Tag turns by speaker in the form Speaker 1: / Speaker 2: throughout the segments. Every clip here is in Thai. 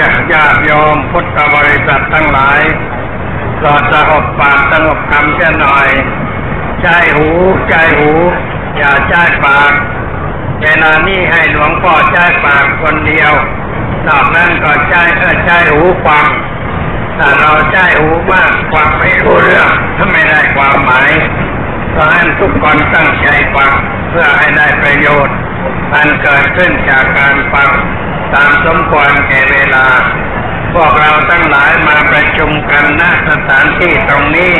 Speaker 1: ญาญาติโยมพุทธบริษัททั้งหลายโปรดสงบปากสงบคำเสียหน่อย ใจหูใจหู อย่าใจปากเวลานี้ให้หลวงพ่อใจปากคนเดียวนอกนั้นก็ใจเออใจหูฟังถ้าเราใจหูมากฟังไม่รู้เรื่องถ้าไม่ได้ความหมายก็ให้ทุกคนตั้งใจฟังเพื่อให้ได้ประโยชน์อันเกิดขึ้นจากการฟัง ตามสมควรแก่เวลา พวกเราทั้งหลายมาประชุมกันณสถานที่ตรงนี้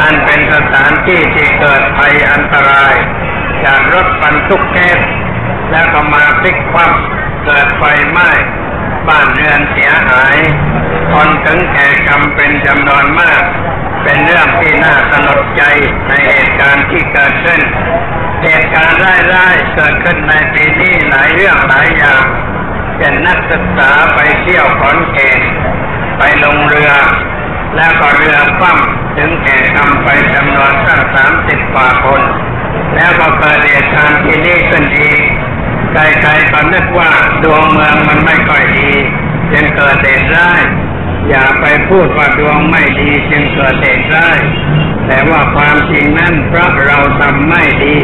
Speaker 1: อันเป็นสถานที่ที่เกิดภัยอันตราย จากรถบรรทุกแก๊สแล้วก็มาพลิกคว่ำเกิดไฟไหม้บ้านเรือนเสียหายคนถึงแก่กรรมเป็นจำนวนมาก เป็นเรื่องที่น่าสลดใจในเหตุการณ์ที่เกิดขึ้น เหตุการณ์ร้ายๆเกิดขึ้นในปีนี้หลายเรื่องหลายอย่าง เป็นนักศึกษาไปเที่ยวขอนแก่นไปลงเรือ แล้วก็เรือคว่ำถึงแก่กรรมไปจำนวนตั้งสามสิบกว่าคน แล้วก็เกิดเหตุการณ์ที่นี่ขึ้นอีกใครๆก็นึกว่าดวงเมืองมันไม่ค่อยดีจึงเกิดเหตุร้ายอย่าไปพูดว่าดวงไม่ดีจึงเกิดเหตุร้ายแต่ว่าความจริงนั้นเพราะเราทำไม่ดี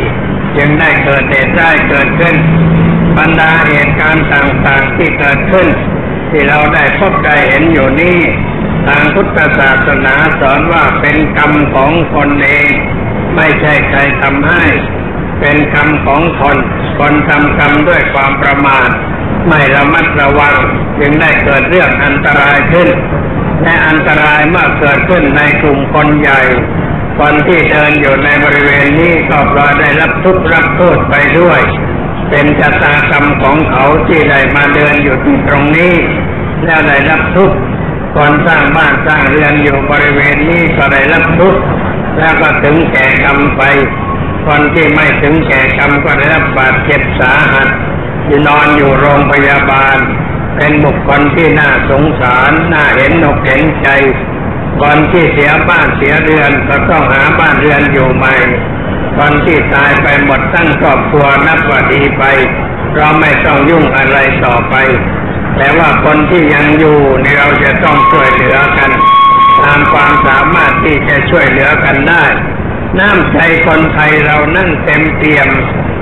Speaker 1: จึงได้เกิดเหตุร้เกิดขึ้น บรรดาเหตุการณ์ต่างๆที่เกิดขึ้น ที่เราได้พบได้เห็นอยู่นี้ทางพุทธศาสนาสอนว่าเป็นกรรมของคนเอง ไม่ใช่ใครทำให้ เป็นกรรมของคน คนทำกรรมด้วยความประมาทไม่ระมัดระวังจึงได้เกิดเรื่องอันตรายขึ้น และอันตรายเมื่อเกิดขึ้นในกลุ่มคนใหญ่ คนที่เดินอยู่ในบริเวณนี้ก็พลอได้รับทุกข์รับโทษไปด้วย เป็นชะตากรรมของเขาที่ได้มาเดินอยู่ที่ตรงนี้ แล้วได้รับทุกข์คนสร้างบ้านสร้างเรือนอยู่บริเวณนี้ก็ได้รับทุกข์แล้วก็ถึงแก่กรรมไปคนที่ไม่ถึงแก่กรรมก็ได้รับบาดเจ็บสาหัสที่นอนอยู่โรงพยาบาล เป็นบุคคลที่น่าสงสาร น่าเห็นอกเห็นใจ คนที่เสียบ้านเสียเรือนก็ต้องหาบ้านเรือนอยู่ใหม่คนที่ตายไปหมดทั้งครอบครัวนับว่าดีไป เราไม่ต้องยุ่งอะไรต่อไป แต่ว่าคนที่ยังอยู่ในเราจะต้องช่วยเหลือกัน ตามความสามารถที่จะช่วยเหลือกันได้ น้ำใจคนไทยเรานั่นเต็มเปี่ยม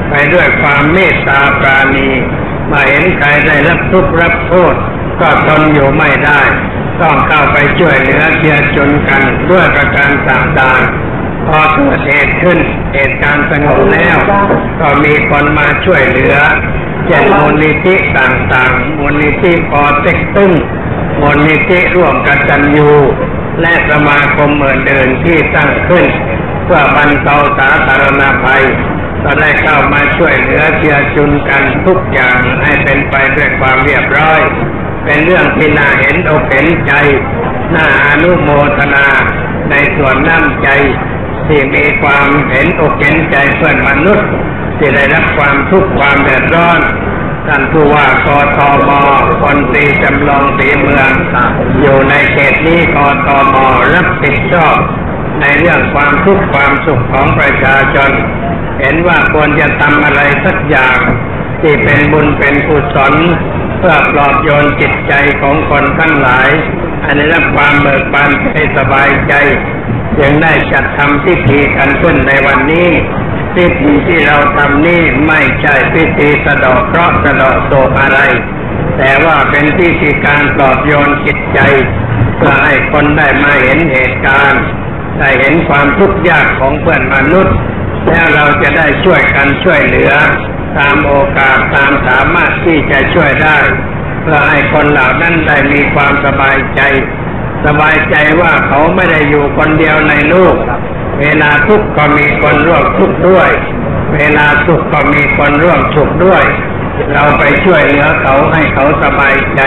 Speaker 1: ไปด้วยความเมตตาปราณีมาเห็นใครได้รับทุกข์รับโทษ ก็ทนอยู่ไม่ได้ ต้องเข้าไปช่วยเหลือเชียร์จนกันด้วยประการต่างๆ พอเกิดเหตุขึ้นเหตุการณ์สงบแล้ว ก็มีคนมาช่วยเหลือเช่นมูลนิธิต่างๆมูลนิธิปอเต็กตึ้งมูลนิธิร่วมกันจันยูและสมาคมเมือนเดินที่ตั้งขึ้น เพื่อบรรเทาสาธารณภัยก็ได้เข้ามาช่วยเหลือเชียร์จุนกันทุกอย่างให้เป็นไปด้วยความเรียบร้อย เป็นเรื่องที่น่าเห็นอกเห็นใจน่าอนุโมทนาในส่วนน้ำใจ ที่มีความเห็นอกเห็นใจเพื่อนมนุษย์ ที่ได้รับความทุกข์ความเดือดร้อนท่านผู้ว่ากทมคนตีจำลองสีเมือง อยู่ในเขตนี้กทมรับผิดชอบ ในเรื่องความทุกข์ความสุขของประชาชน เห็นว่าควรจะทำอะไรสักอย่าง ที่เป็นบุญเป็นกุศล เพื่อปลอบโยนจิตใจของคนทั้งหลายให้ได้รับความเบิกบานให้สบายใจจึงได้จัดทำพิธีกันขึ้นในวันนี้พิธีที่เราทำนี่ไม่ใช่พิธีสะดอกเคราะห์สะดอกโศกอะไร แต่ว่าเป็นพิธีการปลอบโยนจิตใจเพื่อให้คนได้มาเห็นเหตุการณ์ได้เห็นความทุกข์ยากของเพื่อนมนุษย์ แล้วเราจะได้ช่วยกันช่วยเหลือ ตามโอกาสตามสามารถที่จะช่วยได้เพื่อให้คนเหล่านั้นได้มีความสบายใจ สบายใจว่าเขาไม่ได้อยู่คนเดียวในโลก เวลาทุกข์ก็มีคนร่วมทุกข์ด้วย เวลาสุขก็มีคนร่วมสุขด้วย เราไปช่วยเหลือเขาให้เขาสบายใจ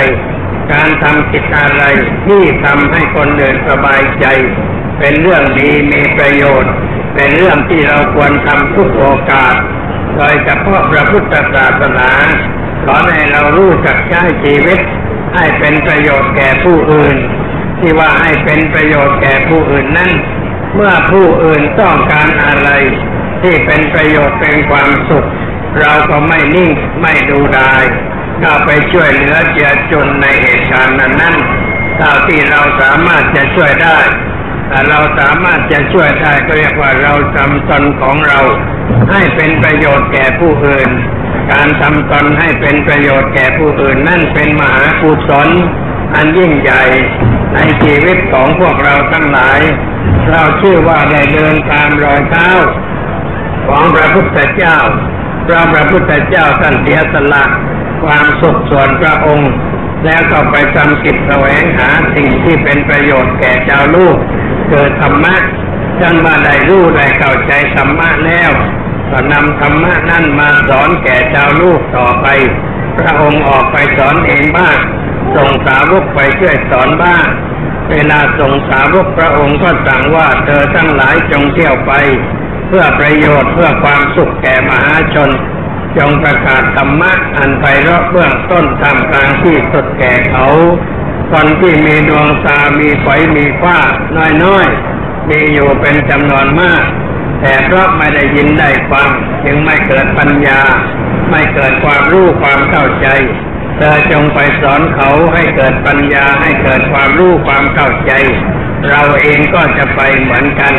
Speaker 1: การทำกิจอะไรที่ทำให้คนเดินสบายใจ เป็นเรื่องดีมีประโยชน์ เป็นเรื่องที่เราควรทำทุกโอกาส โดยเฉพาะพระพุทธศาสนาสอนให้เรารู้จักใช้ชีวิต ให้เป็นประโยชน์แก่ผู้อื่น ที่ว่าให้เป็นประโยชน์แก่ผู้อื่นนั้นเมื่อผู้อื่นต้องการอะไร ที่เป็นประโยชน์เป็นความสุข เราก็ไม่นิ่งไม่ดูดายเข้าไปช่วยเหลือเจือจนในเหตุการณ์นั้นนั้นเท่าที่เราสามารถจะช่วยได้ ถ้าเราสามารถจะช่วยได้ก็เรียกว่าเราทำตนของเรา ให้เป็นประโยชน์แก่ผู้อื่น การทำตนให้เป็นประโยชน์แก่ผู้อื่น นั่นเป็นมหากุศลอันยิ่งใหญ่ในชีวิตของพวกเราทั้งหลาย เราชื่อว่าได้เดินตามรอยเท้าของพระพุทธเจ้าพระพระพุทธเจ้าท่านเสียสละความสุขส่วนพระองค์ แล้วก็ไปทำกิจแสวงหาสิ่งที่เป็นประโยชน์แก่เจ้าลูก เกิดธรรมะจนมาได้รู้ได้เข้าใจธรรมะแล้วก็นำธรรมะนั่นมาสอนแก่เจ้าลูกต่อไป พระองค์ออกไปสอนเองบ้างส่งสาวกไปช่วยสอนบ้าง เวลาส่งสาวกพระองค์ก็สั่งว่าเธอทั้งหลายจงเที่ยวไป เพื่อประโยชน์เพื่อความสุขแก่มหาชน จงประกาศธรรมะอันไพเราะเบื้องต้นทำกลางที่สุดแก่เขา คนที่มีดวงตา มีไฟมีฟ้า น้อยๆ มีอยู่เป็นจำนวนมาก แต่เพราะไม่ได้ยินได้ฟังจึงไม่เกิดปัญญา ไม่เกิดความรู้ความเข้าใจ เธอจงไปสอนเขาให้เกิดปัญญาให้เกิดความรู้ความเข้าใจ เราเองก็จะไปเหมือนกัน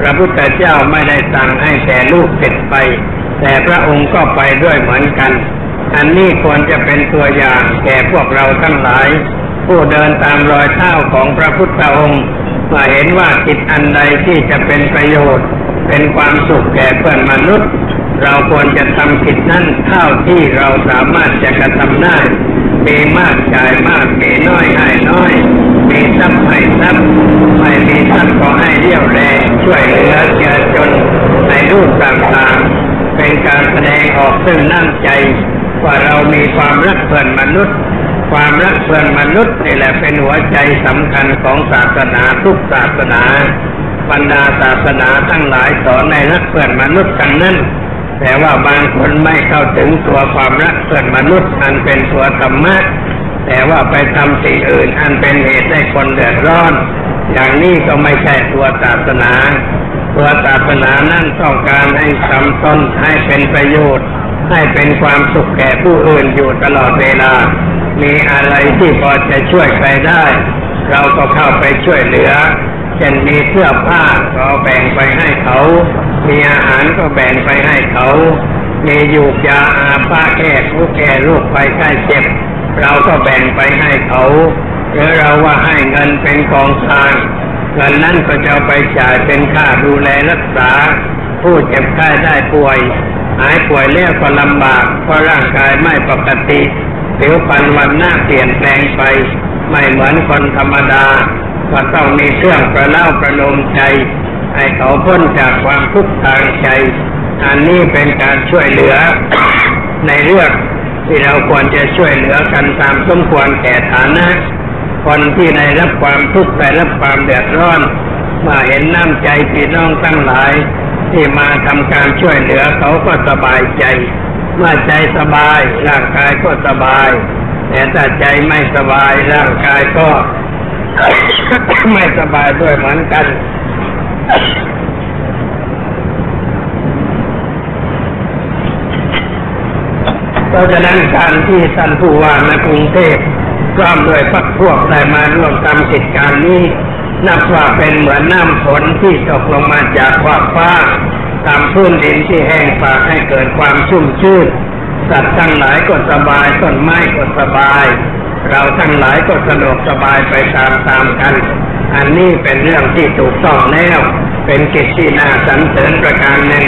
Speaker 1: พระพุทธเจ้าไม่ได้สั่งให้แต่ลูกเสร็จไป แต่พระองค์ก็ไปด้วยเหมือนกัน อันนี้ควรจะเป็นตัวอย่างแก่พวกเราทั้งหลาย ผู้เดินตามรอยเท้าของพระพุทธองค์มาเห็นว่ากิจอันใดที่จะเป็นประโยชน์ เป็นความสุขแก่เพื่อนมนุษย์ เราควรจะทำกิจนั้นเท่าที่เราสามารถจะกระทำได้มีมากจ่ายมากมีน้อยให้น้อยมีทรัพย์ให้ทรัพย์ไม่มีทรัพย์ก็ให้เรี่ยวแรงช่วยเหลือเจือจนในรูปต่างๆ เป็นการแสดงออกซึ่งน้ำใจ ว่าเรามีความรักเพื่อนมนุษย์ ความรักเพื่อนมนุษย์นี่แหละเป็นหัวใจสำคัญของศาสนาทุกศาสนาบรรดาศาสนาทั้งหลายสอนในรักเพื่อนมนุษย์กันนั้นแต่ว่าบางคนไม่เข้าถึงตัวความรักเพื่อนมนุษย์อันเป็นตัวธรรมะแต่ว่าไปทำสิ่งอื่นอันเป็นเหตุให้คนเดือดร้อน อย่างนี้ก็ไม่ใช่ตัวศาสนา ตัวศาสนานั่นต้องการให้ทำต้นให้เป็นประโยชน์ ให้เป็นความสุขแก่ผู้อื่นอยู่ตลอดเวลา มีอะไรที่พอจะช่วยใครได้ เราก็เข้าไปช่วยเหลือเช่นมีเสื้อผ้าก็แบ่งไปให้เขา มีอาหารก็แบ่งไปให้เขา มียูกยาอาป้าแก้ทุกข์แก้โรคไปใกล้เจ็บ เราก็แบ่งไปให้เขาหรือเราว่าให้เงินเป็นกองทางเงินนั้นก็จะไปจ่ายเป็นค่าดูแลรักษา ผู้เจ็บไข้ได้ป่วย หายป่วยแล้วก็ลำบากเพราะร่างกายไม่ปกติ ผิวพรรณวันหน้าเปลี่ยนแปลงไป ไม่เหมือนคนธรรมดา ก็ต้องมีเครื่องประเล่าประโลมใจ ให้เขาพ้นจากความทุกข์ทางใจ อันนี้เป็นการช่วยเหลือ ในเรื่องที่เราควรจะช่วยเหลือกันตามสมควรแก่ฐานะคนที่ได้รับความทุกข์ได้รับความเดือดร้อนมาเห็นน้ำใจพี่น้องทั้งหลาย ที่มาทำการช่วยเหลือเขาก็สบายใจ เมื่อใจสบาย ร่างกายก็สบาย แต่ถ้าใจไม่สบาย ร่างกายก็ไม่สบายด้วยเหมือนกันเพราะฉะนั้นการที่ท่านผู้ว่าในกรุงเทพพร้อมด้วยพรรคพวกได้มาร่วมทำกิจการนี้ นับว่าเป็นเหมือนน้ำฝนที่ตกลงมาจากขวากฟ้า ตามพื้นดินที่แห้งฝากให้เกิดความชุ่มชื่น สัตว์ทั้งหลายก็สบายต้นไม้ก็สบาย เราทั้งหลายก็สะดวกสบายไปตามๆกัน อันนี้เป็นเรื่องที่ถูกต้องแล้ว เป็นกิจที่น่าสรรเสริญประการหนึ่ง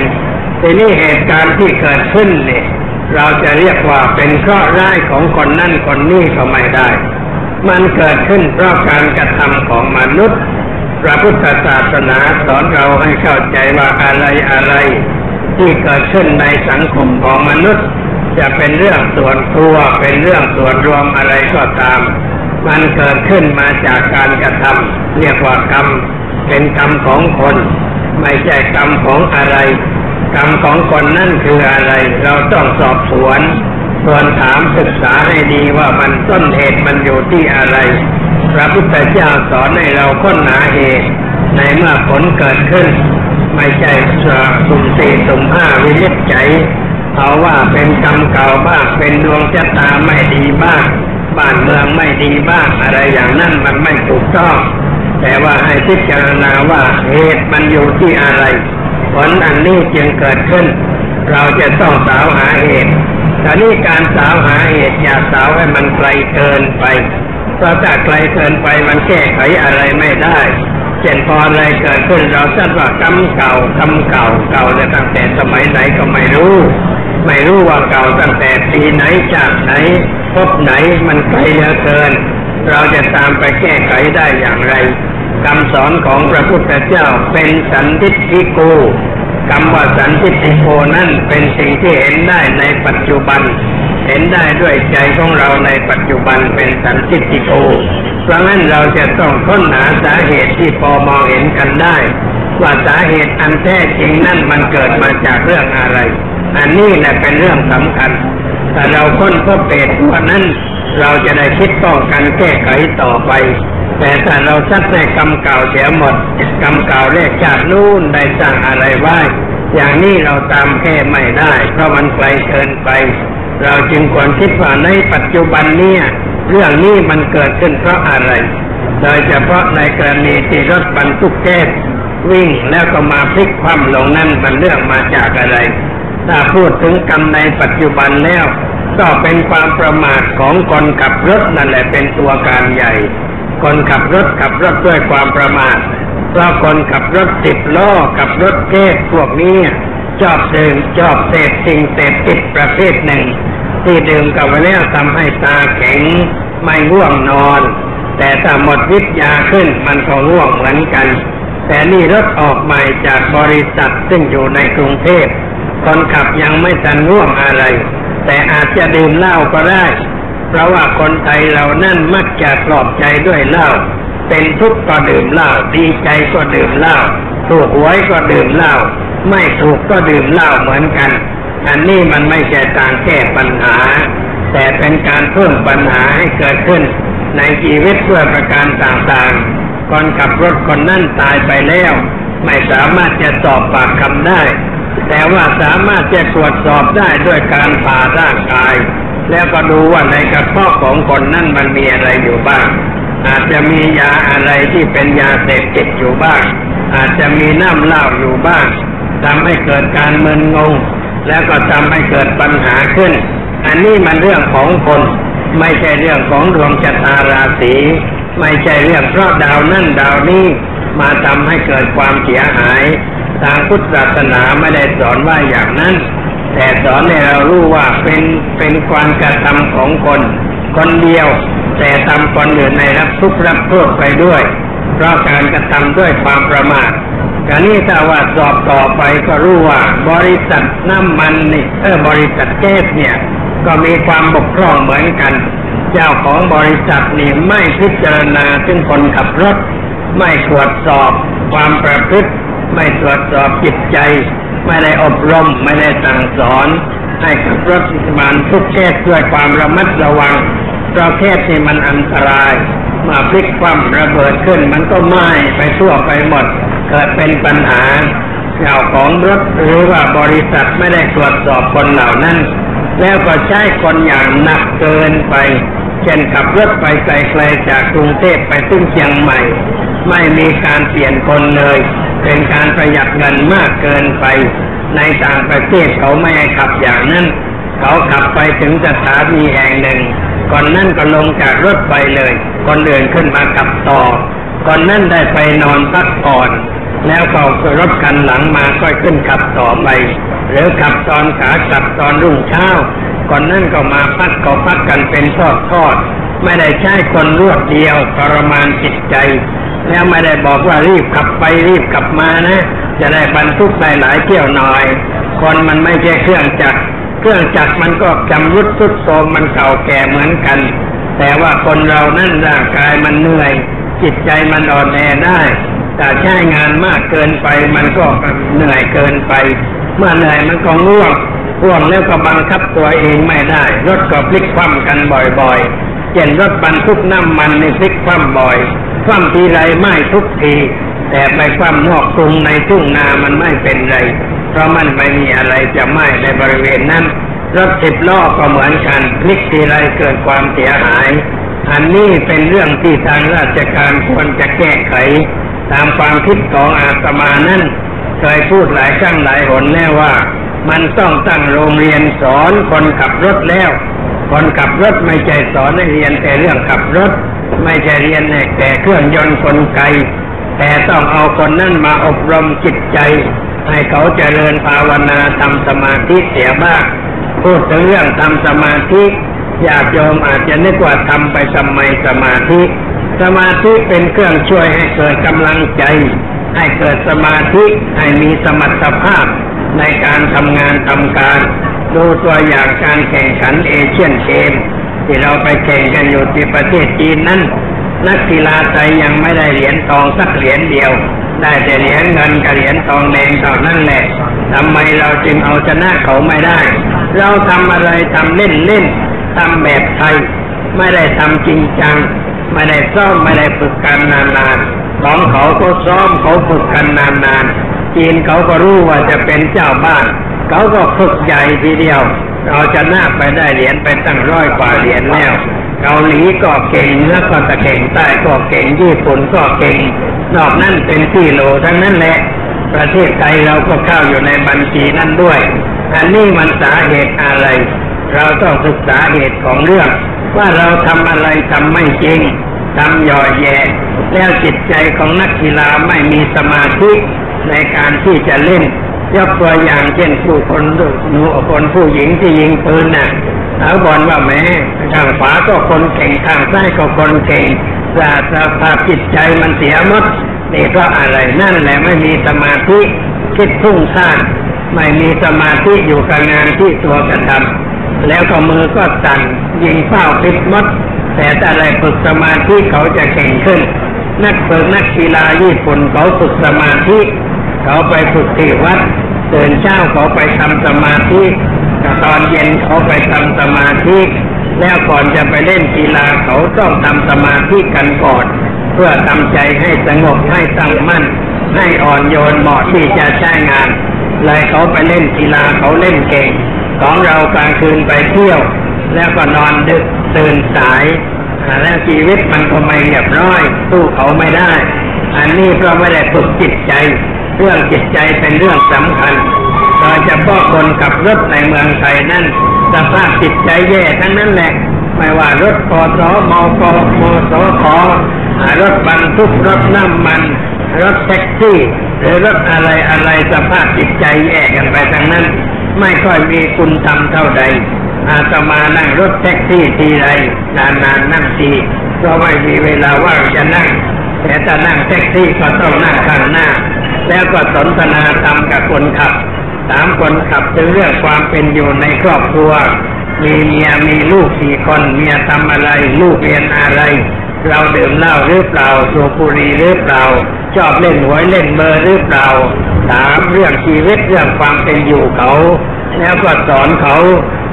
Speaker 1: ทีนี้เหตุการณ์ที่เกิดขึ้นเนี่ยเราจะเรียกว่าเป็นเคราะห์ร้ายของคนนั่นคนนี้ก็ไม่ได้ มันเกิดขึ้นเพราะการกระทำของมนุษย์ พระพุทธศาสนาสอนเราให้เข้าใจว่าอะไรอะไร ที่เกิดขึ้นในสังคมของมนุษย์ จะเป็นเรื่องส่วนตัวเป็นเรื่องส่วนรวมอะไรก็ตาม มันเกิดขึ้นมาจากการกระทำเรียกว่ากรรม เป็นกรรมของคน ไม่ใช่กรรมของอะไร กรรมของคนนั่นคืออะไร เราต้องสอบสวนส่วนถามศึกษาให้ดีว่ามันต้นเหตุมันอยู่ที่อะไร พระพุทธเจ้าสอนให้เราค้นหาเหตุ ในเมื่อผลเกิดขึ้น ไม่ใช่สุ่มสี่สุ่มห้าวินิจฉัยเอาว่าเป็นกรรมเก่าบ้างเป็นดวงชะตาไม่ดีบ้างบ้านเมืองไม่ดีบ้างอะไรอย่างนั้นมันไม่ถูกต้อง แต่ว่าให้พิจารณาว่าเหตุมันอยู่ที่อะไร ผลอันนี้จึงเกิดขึ้น เราจะต้องสาวหาเหตุแต่นี่การสาวหาเหตุอย่าสาวให้มันไกลเกินไป เพราะถ้าไกลเกินไปมันแก้ไขอะไรไม่ได้เช่นพออะไรเกิดขึ้นเราทราบว่ากรรมเก่ากรรมเก่าเก่าจะตั้งแต่สมัยไหนก็ไม่รู้ ไม่รู้ว่าเก่าตั้งแต่ปีไหนจากไหนพบไหนมันไกลเหลือเกิน เราจะตามไปแก้ไขได้อย่างไรคำสอนของพระพุทธเจ้าเป็นสันติทิโกคำว่าสันติทิโกนั่นเป็นสิ่งที่เห็นได้ในปัจจุบัน เห็นได้ด้วยใจของเราในปัจจุบันเป็นสันติทิโก เพราะงั้นเราจะต้องค้นหาสาเหตุที่พอมองเห็นกันได้ ว่าสาเหตุอันแท้จริงนั่นมันเกิดมาจากเรื่องอะไร อันนี้แหละเป็นเรื่องสำคัญถ้าเราค้นพบเหตุว่านั้นเราจะได้คิดป้องกันแก้ไขต่อไป แต่ถ้าเราซัดในกรรมเก่าเสียหมดกรรมเก่าแรกจากนู่นได้สร้างอะไรไว้ อย่างนี้เราตามแก้ไม่ได้ เพราะมันไกลเกินไป เราจึงควรคิดว่าในปัจจุบันเนี่ยเรื่องนี้มันเกิดขึ้นเพราะอะไร โดยเฉพาะในกรณีที่รถบรรทุกแก๊สวิ่งแล้วก็มาพลิกคว่ำลงนั่นมันเรื่องมาจากอะไร ถ้าพูดถึงกรรมในปัจจุบันแล้ว ก็เป็นความประมาทของคนขับรถนั่นแหละเป็นตัวการใหญ่ คนขับรถขับรถด้วยความประมาทเพราะคนขับรถสิบล้อขับรถเก๊สพวกนี้ ชอบดื่มชอบเสพสิ่งเสพติดประเภทหนึ่ง ที่ดื่มกับไปแล้วทำให้ตาแข็งไม่ง่วงนอน แต่ถ้าหมดวิทยาขึ้นมันก็ง่วงเหมือนกัน แต่นี่รถออกใหม่จากบริษัทซึ่งอยู่ในกรุงเทพคนขับยังไม่ทันง่วงอะไร แต่อาจจะดื่มเหล้าก็ได้ เพราะว่าคนไทยเรานั่นมักจะปลอบใจด้วยเหล้า เป็นทุกข์ก็ดื่มเหล้าดีใจก็ดื่มเหล้าถูกหวยก็ดื่มเหล้าไม่ถูกก็ดื่มเหล้าเหมือนกัน อันนี้มันไม่ใช่ทางแก้ปัญหา แต่เป็นการเพิ่มปัญหาให้เกิดขึ้น ในชีวิตเพื่อประการต่างๆคนขับรถคนนั่นตายไปแล้ว ไม่สามารถจะสอบปากคำได้ แต่ว่าสามารถจะตรวจสอบได้ด้วยการผ่าร่างกาย แล้วก็ดูว่าในกระเพาะของคนนั่นมันมีอะไรอยู่บ้าง อาจจะมียาอะไรที่เป็นยาเสพติดอยู่บ้าง อาจจะมีน้ำเหล้าอยู่บ้างทำให้เกิดการมึนงง แล้วก็ทำให้เกิดปัญหาขึ้น อันนี้มันเรื่องของคน ไม่ใช่เรื่องของดวงชะตาราศีไม่ใช่เรื่องเพราะดาวนั่นดาวนี้มาทำให้เกิดความเสียหาย ทางพุทธศาสนาไม่ได้สอนว่าอย่างนั้น แต่สอนให้เรารู้ว่าเป็นเป็นความกระทำของคน คนเดียว แต่ทำคนอื่นในรับทุกข์รับโทษไปด้วย เพราะการกระทำด้วยความประมาทการนี้ถ้าว่าสอบต่อไปก็รู้ว่า บริษัทน้ำมันนี่เออบริษัทแก๊สเนี่ย ก็มีความบกพร่องเหมือนกัน เจ้าของบริษัทนี่ไม่พิจารณาถึงคนขับรถ ไม่ตรวจสอบความประพฤติ ไม่ตรวจสอบจิตใจ ไม่ได้อบรม ไม่ได้สั่งสอน ให้ขับรถมันทุกแก๊สด้วยความระมัดระวัง เราะแก๊สนี่มันอันตราย มาพลิกความระเบิดขึ้น มันก็ไหม้ไปทั่วไปหมด เกิดเป็นปัญหาเจ้าของรถหรือว่าบริษัทไม่ได้ตรวจสอบคนเหล่านั้น แล้วก็ใช้คนอย่างหนักเกินไป เช่นขับรถไปไกลๆจากกรุงเทพไปถึงเชียงใหม่ ไม่มีการเปลี่ยนคนเลย เป็นการประหยัดเงินมากเกินไป ในต่างประเทศเขาไม่ให้ขับอย่างนั้น เขาขับไปถึงสถานีแห่งหนึ่ง ก่อนนั่นก็ลงจากรถไปเลยคนเดินขึ้นมาขับต่อ ก่อนนั่นได้ไปนอนพักผ่อน แล้วก็รถคันหลังมาก็ขึ้นขับต่อไป หรือขับตอนขากลับตอนรุ่งเช้า ก่อนนั่นก็มาพักก็พักกันเป็นทอดทอดไม่ได้ใช้คนรวดเดียวทรมานจิตใจ แล้วไม่ได้บอกว่ารีบขับไปรีบกลับมานะ จะได้บรรทุกได้หลายเที่ยวหน่อย คนมันไม่ใช่เครื่องจักร เครื่องจักรมันก็จำรุดทรุดโทรมมันเก่าแก่เหมือนกัน แต่ว่าคนเรานั่นร่างกายมันเหนื่อย จิตใจมันอ่อนแอได้แต่ใช้งานมากเกินไปมันก็เหนื่อยเกินไป เมื่อเหนื่อยมันก็ง่วงง่วงแล้วก็บังคับตัวเองไม่ได้ รถก็พลิกคว่ำกันบ่อยๆเช่นรถบรรทุกน้ำมันในพลิกคว่ำบ่อยคว่ำทีไรไม้ทุกที แต่ไปคว่ำนอกกรุงในทุ่งนามันไม่เป็นไร ราะมันไม่มีอะไรจะไหม้ในบริเวณนั้นรถสิบล้อก็เหมือนกันพลิกทีไรเกิดความเสียหาย อันนี้เป็นเรื่องที่ทางราชการควรจะแก้ไข ตามความคิดของอาตมานั้นเคยพูดหลายครั้งหลายหนแน่ว่า มันต้องตั้งโรงเรียนสอนคนขับรถแล้ว คนขับรถไม่ใช่สอนให้เรียนแต่เรื่องขับรถ ไม่ใช่เรียนแต่เครื่องยนต์กลไก แต่ต้องเอาคนนั้นมาอบรมจิตใจ ให้เขาเจริญภาวนาทำสมาธิเสียบ้างพูดถึงเรื่องทำสมาธิญาติโยมอาจจะนึกว่าทำไปทำไมสมาธิ สมาธิเป็นเครื่องช่วยให้เกิดกำลังใจ ให้เกิดสมาธิให้มีสมรรถภาพในการทำงานทำการ ดูตัวอย่างการแข่งขันเอเชียนเกมที่เราไปแข่งกันอยู่ที่ประเทศจีนนั้นนักกีฬาไทยยังไม่ได้เหรียญทองสักเหรียญเดียว ได้แต่เหรียญเงินกับเหรียญทองแดงเท่านั้นแหละทำไมเราจึงเอาชนะเขาไม่ได้ เราทำอะไรทำเล่นเล่นทำแบบไทย ไม่ได้ทำจริงจัง ไม่ได้ซ้อมไม่ได้ฝึกกันนานๆของเขาก็ซ้อมเขาฝึกกันนานๆจีนเขาก็รู้ว่าจะเป็นเจ้าบ้าน เขาก็ฝึกใหญ่ทีเดียวเราจะน่าไปได้เหรียญไปตั้งร้อยกว่าเหรียญแล้วเกาหลีก็เก่งแล้วก็ตะเก่งใต้ก็เก่งญี่ปุ่นก็เก่ง นอกนั้นเป็นที่โลทั้งนั้นแหละ ประเทศไทยเราก็เข้าอยู่ในบัญชีนั้นด้วย อันนี้มันสาเหตุอะไร เราต้องศึกษาเหตุของเรื่อง ว่าเราทำอะไรทำไม่จริงทำหย่อแย่แล้วจิตใจของนักกีฬาไม่มีสมาธิในการที่จะเล่นยกตัวอย่างเช่นผู้คนหนูคนผู้หญิงที่ยิงปืนน่ะเขาบอกว่าแม้ข้างขวาก็คนเก่งข้างซ้ายก็คนเก่ง แต่สภาพจิตใจมันเสียหมดนี่เพราะอะไรนั่นแหละไม่มีสมาธิคิดพุ่งสร้างไม่มีสมาธิอยู่กับงานที่ตัวกระทำแล้วก็มือก็สั่นยิงเป้าผิดมด แต่อะไรฝึกสมาธิเขาจะเก่งขึ้น นักฝึกนักกีฬาญี่ปุ่นเขาฝึกสมาธิเขาไปฝึกที่วัดเดินเช้าเขาไปทำสมาธิตอนเย็นเขาไปทำสมาธิ แล้วก่อนจะไปเล่นกีฬาเขาต้องทำสมาธิกันก่อน เพื่อทำใจให้สงบให้ตั้งมั่น ให้อ่อนโยนเหมาะที่จะใช้งานเลยเขาไปเล่นกีฬาเขาเล่นเก่ง ของเรากลางคืนไปเที่ยว แล้วก็นอนดึกตื่นสายแล้วชีวิตมันก็ไม่เรียบร้อยสู้เขาไม่ได้ อันนี้เพราะไม่ได้ฝึกจิตใจ เรื่องจิตใจเป็นเรื่องสำคัญโดยเฉพาะคนขับรถในเมืองไทยนั่น สภาพจิตใจแย่ทั้งนั้นแหละ ไม่ว่ารถปอสมกมอสขรถบรรทุกรถน้ำมัน รถแท็กซี่หรือรถอะไรอะไรสภาพจิตใจแย่กันไปทั้งนั้น ไม่ค่อยมีคุณธรรมเท่าใดอาตมานั่งรถแท็กซี่ทีไรนานๆนนั่งทีเพราะไม่มีเวลาว่างจะนั่ง แต่ถ้านั่งแท็กซี่ก็ต้องนั่งข้างหน้า แล้วก็สนทนาธรรมกับคนขับ ถามคนขับถึงเรื่องความเป็นอยู่ในครอบครัว มีเมียมีลูกกี่คนเมียทำอะไร ลูกเรียนอะไร เราดื่มเหล้าหรือเปล่าสูบบุหรี่หรือเปล่า ชอบเล่นหวยเล่นเบอร์หรือเปล่าถามเรื่องชีวิตเรื่องความเป็นอยู่เขา แล้วก็สอนเขา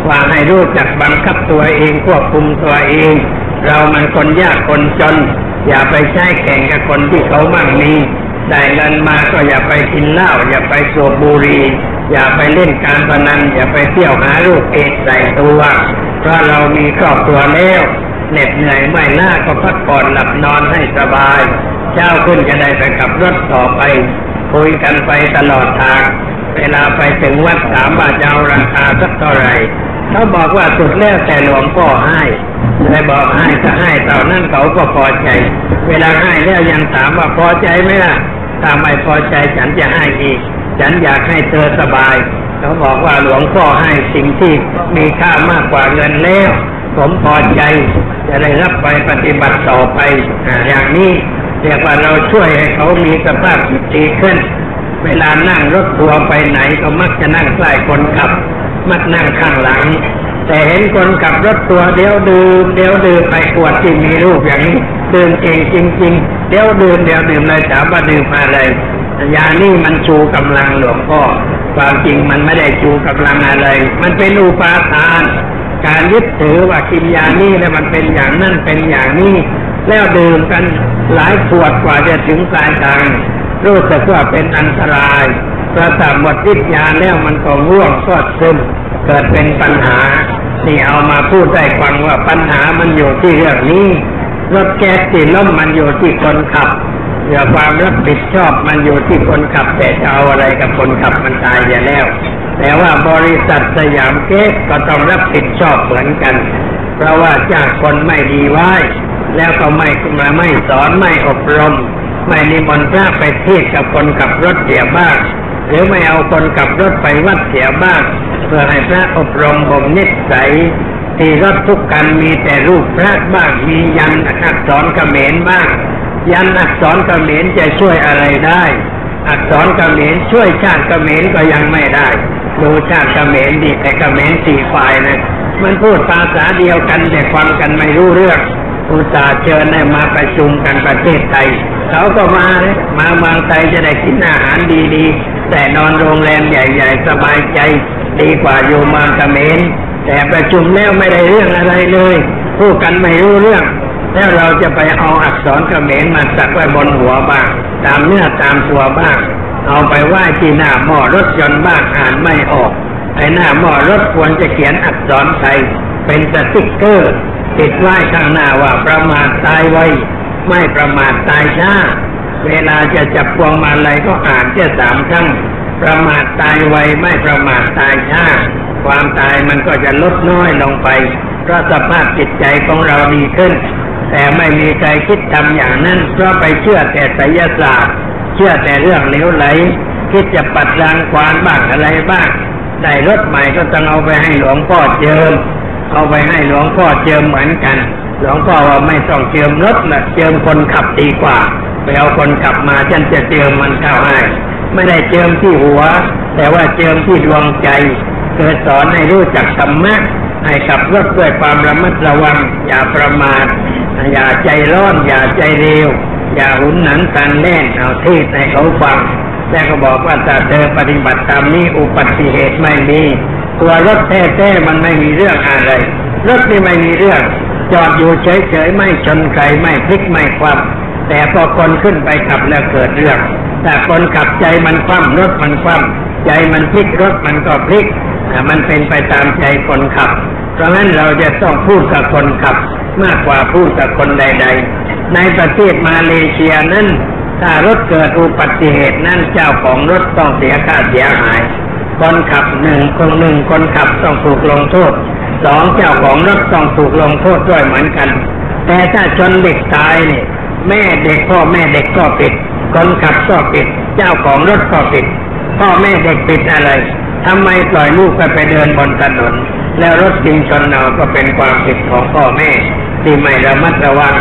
Speaker 1: ว่าให้รู้จักบังคับตัวเองควบคุมตัวเอง เรามันคนยากคนจน อย่าไปใช้แข่งกับคนที่เขามั่งมี ได้เงินมาก็อย่าไปกินเหล้าอย่าไปสูบบุหรี่อย่าไปเล่นการพนันอย่าไปเที่ยวหาลูกเอกใส่ตัวเพราะเรามีครอบครัวแล้วเหน็ดเหนื่อยไม่น่าก็พักผ่อนหลับนอนให้สบาย เจ้าขึ้นจะได้ไปขับรถต่อไป คุยกันไปตลอดทาง เวลาไปถึงวัดถามว่าจะเอาราคาสักเท่าไหร่ เขาบอกว่าสุดแล้วแต่หลวงพ่อให้เลยบอกให้จะให้เท่านั้นเขาก็พอใจ เวลาให้แล้วยังถามว่าพอใจไหมล่ะถ้าไม่พอใจฉันจะให้อีก ฉันอยากให้เธอสบาย เขาบอกว่าหลวงพ่อให้สิ่งที่มีค่ามากกว่าเงินแล้ว ผมพอใจ จะได้รับไปปฏิบัติต่อไปออย่างนี้เรียกว่าเราช่วยให้เขามีสภาพจิตดีขึ้น เวลานั่งรถทัวร์ไปไหนก็มักจะนั่งใกล้คนขับ มักนั่งข้างหลัง แต่เห็นคนขับรถทัวเดี๋ยวดื่มเดี๋ยวดื่มไปขวดที่มีรูปอย่างนี้ดื่มเก่งจริง ๆ เดี๋ยวดื่มเดี๋ยวดื่มเลยถามว่าดื่มอะไรยานี่มันชูกำลังหลวงพ่อความจริงมันไม่ได้ชูกำลังอะไร มันเป็นอุปาทาน การยึดถือว่ากินยานี่แล้วมันเป็นอย่างนั่นเป็นอย่างนี้แล้วดื่มกันหลายขวดกว่าจะถึงปลายทางรู้สึกว่าเป็นอันตราย พระถ้าหมดฤทธิ์ยาแล้วมันก็ง่วงก็ซึมเกิดเป็นปัญหา นี่เอามาพูดได้ฟังว่าปัญหามันอยู่ที่เรื่องนี้รถแก๊สที่ล้มมันอยู่ที่คนขับเรื่องความรับผิดชอบมันอยู่ที่คนขับ แต่จะเอาอะไรกับคนขับมันตายอย่าแล้ว แต่ว่าบริษัทสยามเก๊สก็ต้องรับผิดชอบเหมือนกัน เพราะว่าจ้างคนไม่ดีไว้ แล้วก็ไม่มาไม่สอนไม่อบรม ไม่นิมนต์พระไปเทศกับคนขับรถเสียบ้าง หรือไม่เอาคนขับรถไปวัดเสียบ้างเพื่อให้พระอบรมบ่มนิสัยที่รถทุกกันมีแต่รูปพระบ้างมียันอักษรเขมรบ้าง ยันอักษรเขมรจะช่วยอะไรได้ อักษรเขมรช่วยชาติเขมรก็ยังไม่ได้ดูชาติเขมรดีแต่เขมรสี่ฝ่ายนะมันพูดภาษาเดียวกันแต่ฟังกันไม่รู้เรื่องอุตส่าห์เชิญให้มาประชุมกันประเทศไทยเขาก็มาเลยมาเมืองไทยจะได้กินอาหารดีๆ แต่นอนโรงแรมใหญ่ๆ สบายใจ ดีกว่าอยู่เมืองเมรแต่ประชุมแล้วไม่ได้เรื่องอะไรเลยพูดกันไม่รู้เรื่อง แล้วเราจะไปเอาอักษรเขมรมาสักไว้บนหัวบ้าง ตามเนื้อตามตัวบ้าง เอาไปไหว้ที่หน้าหม้อรถยนต์บ้างอ่านไม่ออกไอ้หน้าหม้อรถควรจะเขียนอักษรไทยเป็นสติ๊กเกอร์ ติดไว้ข้างหน้าว่าประมาทตายไวไม่ประมาทตายช้า เวลาจะจับพวงมาลัยก็อ่านแค่สามครั้ง ประมาทตายไวไม่ประมาทตายช้าความตายมันก็จะลดน้อยลงไป เพราะสภาพจิตใจของเราดีขึ้น แต่ไม่มีใครคิดทำอย่างนั้น เพราะไปเชื่อแต่ไสยศาสตร์ เชื่อแต่เรื่องเหลวไหล คิดจะปัดรังควานบ้างอะไรบ้าง ได้รถใหม่ก็ต้องเอาไปให้หลวงพ่อเจิม เอาไปให้หลวงพ่อเจิมเหมือนกัน หลวงพ่อว่าไม่ต้องเจิมรถนะเจิมคนขับดีกว่า ไปเอาคนขับมาฉันจะเจิมมันเข้าให้ไม่ได้เจิมที่หัว แต่ว่าเจิมที่ดวงใจเกิดสอนให้รู้จักธรรมะให้ขับรถด้วยความระมัดระวัง อย่าประมาทอย่าใจร้อน อย่าใจเร็ว อย่าหุนหนังตันแน่นเอาเทศให้เขาฟังแล้วก็บอกว่าถ้าเธอปฏิบัติตามนี้อุบัติเหตุไม่มีตัวรถแท้ๆมันไม่มีเรื่องอะไรรถนี่ไม่มีเรื่อง จอดอยู่เฉยๆไม่ชนใครไม่พลิกไม่คว่ำ แต่พอคนขึ้นไปขับแล้วเกิดเรื่อง แต่คนขับใจมันคว่ำรถมันคว่ำใจมันพลิกรถมันก็พลิกมันเป็นไปตามใจคนขับ เพราะงั้นเราจะต้องพูดกับคนขับ มากกว่าพูดกับคนใด ๆ ในประเทศมาเลเซียนั้นถ้ารถเกิดอุบัติเหตุนั้นเจ้าของรถต้องเสียค่าเสียหาย คนขับหนึ่งคนหนึ่งคนขับต้องถูกลงโทษสองเจ้าของรถต้องถูกลงโทษด้วยเหมือนกัน แต่ถ้าชนเด็กตายเนี่ย แม่เด็กพ่อแม่เด็กก็ผิดคนขับก็ผิด เจ้าของรถก็ผิด พ่อแม่เด็กผิดอะไรทำไมปล่อยลูกไปไปเดินบนถนน แล้วรถจริงชนเอาก็เป็นความผิดของพ่อแม่ ที่ไม่ระมัดระวัง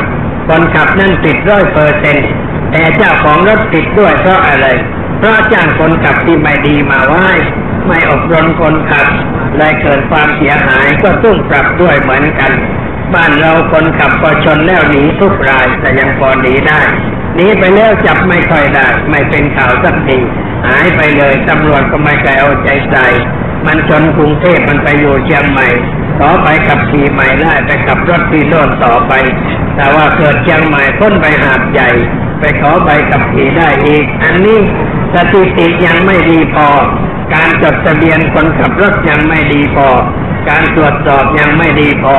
Speaker 1: คนขับนั่นผิดร้อยเปอร์เซ็นต์แต่เจ้าของรถผิดด้วยเพราะอะไร เพราะจ้างคนขับที่ไม่ดีมาไว้ไม่อบรมคนขับเลยเกิดความเสียหายก็ต้องปรับด้วยเหมือนกัน บ้านเราคนขับพอชนแล้วหนีทุกรายแต่ยังพอหนีได้หนีไปแล้วจับไม่ค่อยได้ไม่เป็นข่าวสักทีหายไปเลยตำรวจก็ไม่เคยเอาใจใส่มันชนกรุงเทพมันไปอยู่เชียงใหม่ต่อไปขับขี่ใหม่ได้ไปขับรถที่โน่นต่อไป แต่ว่าเกิดเชียงใหม่พ้นไปหาดใหญ่ ไปขอใบขับขี่ได้อีก อันนี้สถิติยังไม่ดีพอ การจดทะเบียนคนขับรถยังไม่ดีพอ การตรวจสอบยังไม่ดีพอ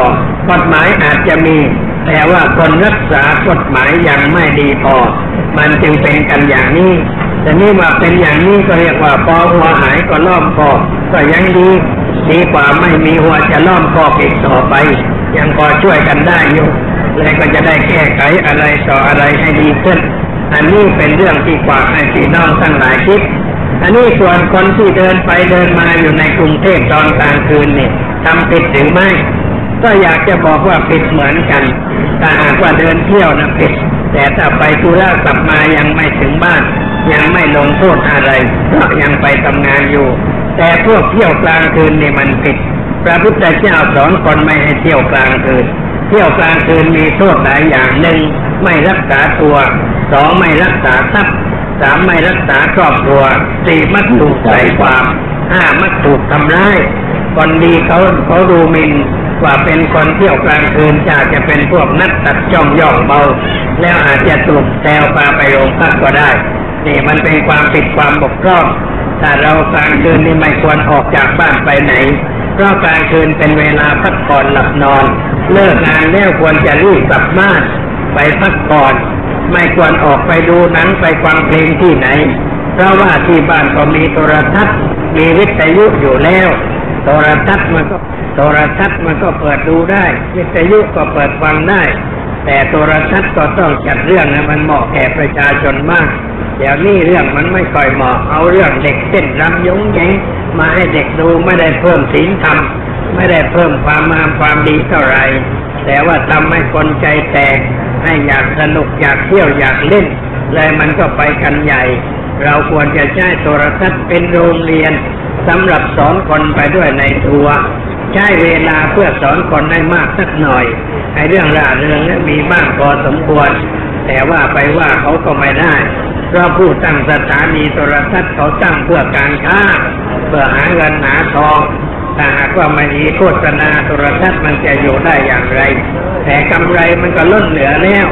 Speaker 1: กฎหมายอาจจะมี แต่ว่าคนรักษากฎหมายยังไม่ดีพอ มันจึงเป็นกันอย่างนี้แต่นี่ว่าเป็นอย่างนี้ก็เรียกว่าพอหัวหายก็ล้อมคอก็ยังดีดีกว่าไม่มีหัวจะล้อมคออีกต่อไป ยังพอช่วยกันได้อยู่และก็จะได้แก้ไขอะไรต่ออะไรให้ดีขึ้น อันนี้เป็นเรื่องที่กว่าให้พี่น้องทั้งหลายคิด อันนี้ส่วนคนที่เดินไปเดินมาอยู่ในกรุงเทพตอนกลางคืนเนี่ยทำผิดหรือไม่ ก็อยากจะบอกว่าผิดเหมือนกันถ้าหากว่าเดินเที่ยวนะผิด แต่ถ้าไปธุระกลับมายังไม่ถึงบ้าน ยังไม่ลงโทษอะไรเพราะยังไปทำงานอยู่ แต่พวกเที่ยวกลางคืนนี่มันผิด พระพุทธเจ้าสอนคนไม่ให้เที่ยวกลางคืน เที่ยวกลางคืนมีโทษหลายอย่างหนึ่งไม่รักษาตัวสองไม่รักษาทรัพย์ สามไม่รักษาครอบครัวสี่มักถูกใส่ความห้ามักถูกทำร้ายคนดีเขาเขาดูหมินว่าเป็นคนเที่ยวกลางคืนจะจะเป็นพวกนักตัดจ้องย่องเบา แล้วอาจจะถูกแซวพาไปโรงพักก็ได้นี่มันเป็นความผิดความบกพร่องถ้าเรากลางคืนนี่ไม่ควรออกจากบ้านไปไหน เพราะกลางคืนเป็นเวลาพักผ่อนหลับนอน เลิกงานแล้วควรจะรีบกลับบ้านไปพักผ่อน ไม่ควรออกไปดูหนังไปฟังเพลงที่ไหน เพราะว่าที่บ้านก็มีโทรทัศน์ มีวิทยุอยู่แล้ว โทรทัศน์มันก็โทรทัศน์มันก็เปิดดูได้ วิทยุก็เปิดฟังได้ แต่โทรทัศน์ก็ต้องจัดเรื่องให้มันเหมาะแก่ประชาชนมากเดี๋ยวนี้เรื่องมันไม่ค่อยเหมาะเอาเรื่องเด็กเต้นรำยงแยงมาให้เด็กดูไม่ได้เพิ่มศีลธรรมไม่ได้เพิ่มความงามความดีเท่าไหร่แต่ว่าทำให้คนใจแตก ให้อยากสนุกอยากเที่ยวอยากเล่น เลยมันก็ไปกันใหญ่ เราควรจะใช้โทรทัศน์เป็นโรงเรียนสำหรับสอนคนไปด้วยในตัวใช้เวลาเพื่อสอนคนได้มากสักหน่อยไอ้เรื่องราเริงนั้นมีบ้างพอสมควร แต่ว่าไปว่าเขาก็ไม่ได้เพราะผู้ตั้งสถานีโทรทัศน์เขาตั้งเพื่อการค้าเพื่อหาเงินหาทองถ้าหากว่าไม่มีโฆษณาโทรทัศน์มันจะอยู่ได้อย่างไร แต่กำไรมันก็ล้นเหลือแล้ว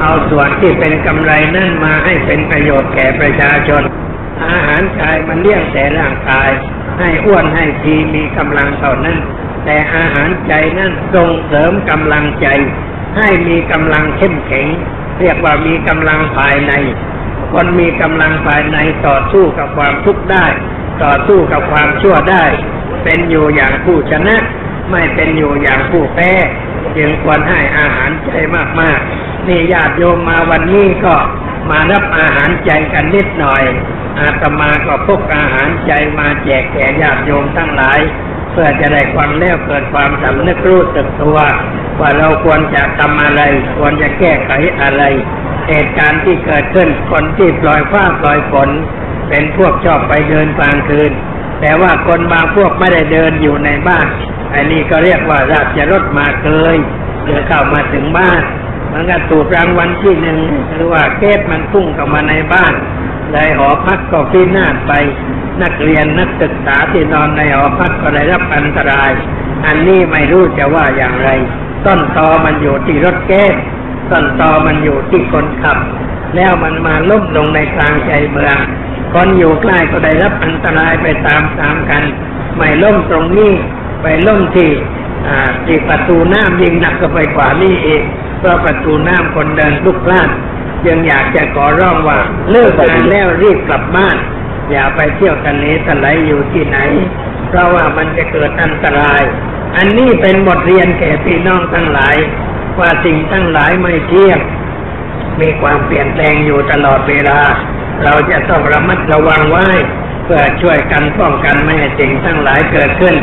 Speaker 1: เอาส่วนที่เป็นกำไรนั่นมาให้เป็นประโยชน์แก่ประชาชน อาหารกายมันเลี้ยงแต่ร่างกาย ให้อ้วนให้ทีมีกำลังเท่านั้น แต่อาหารใจนั่นส่งเสริมกำลังใจ ให้มีกำลังเข้มแข็ง เรียกว่ามีกำลังภายใน คนมีกำลังภายในต่อสู้กับความทุกข์ได้ ต่อสู้กับความชั่วได้ เป็นอยู่อย่างผู้ชนะ ไม่เป็นอยู่อย่างผู้แพ้จึงควรให้อาหารใจมากๆ นี่ญาติโยมมาวันนี้ก็มารับอาหารใจกันนิดหน่อย อาตมาก็พกอาหารใจมาแจกแก่ญาติโยมทั้งหลาย เพื่อจะได้ความแล้วเกิดความสำนึกรู้สึกตัว ว่าเราควรจะทำอะไร ควรจะแก้ไขอะไร เหตุการณ์ที่เกิดขึ้นคนที่ปล่อยฟ้าปล่อยฝนเป็นพวกชอบไปเดินกลางคืน แต่ว่าคนบางพวกไม่ได้เดินอยู่ในบ้าน อันนี้ก็เรียกว่าราชรถมาเกยเดือเข้ามาถึงบ้าน มันก็ถูกรางวัลที่หนึ่งหรือว่าเกตมันพุ่งเข้ามาในบ้านเลยหอพักก็พินาศไปนักเรียนนักศึกษาที่นอนในหอพักก็ได้รับอันตราย อันนี้ไม่รู้จะว่าอย่างไร ต้นตอมันอยู่ที่รถเกตต้นตอมันอยู่ที่คนขับ แล้วมันมาล้มลงในกลางใจเมืองคนอยู่ใกล้ก็ได้รับอันตรายไปตามตามกัน ไม่ล้มตรงนี้ ไปล้มที่ที่ประตูน้ำยิงหนักก็ไปกว่านี่เองเพราะประตูน้ำคนเดินลุกพลานยังอยากจะขอร้องว่าเลิกงานแล้วรีบกลับบ้าน อย่าไปเที่ยวทะเลทลายอยู่ที่ไหน เพราะว่ามันจะเกิดอันตราย อันนี้เป็นบทเรียนแก่พี่น้องทั้งหลาย ว่าสิ่งทั้งหลายไม่เที่ยงมีความเปลี่ยนแปลงอยู่ตลอดเวลา เราจะต้องระมัดระวังไว้ เพื่อช่วยกันป้องกันไม่ให้สิ่งทั้งหลายเกิดขึ้น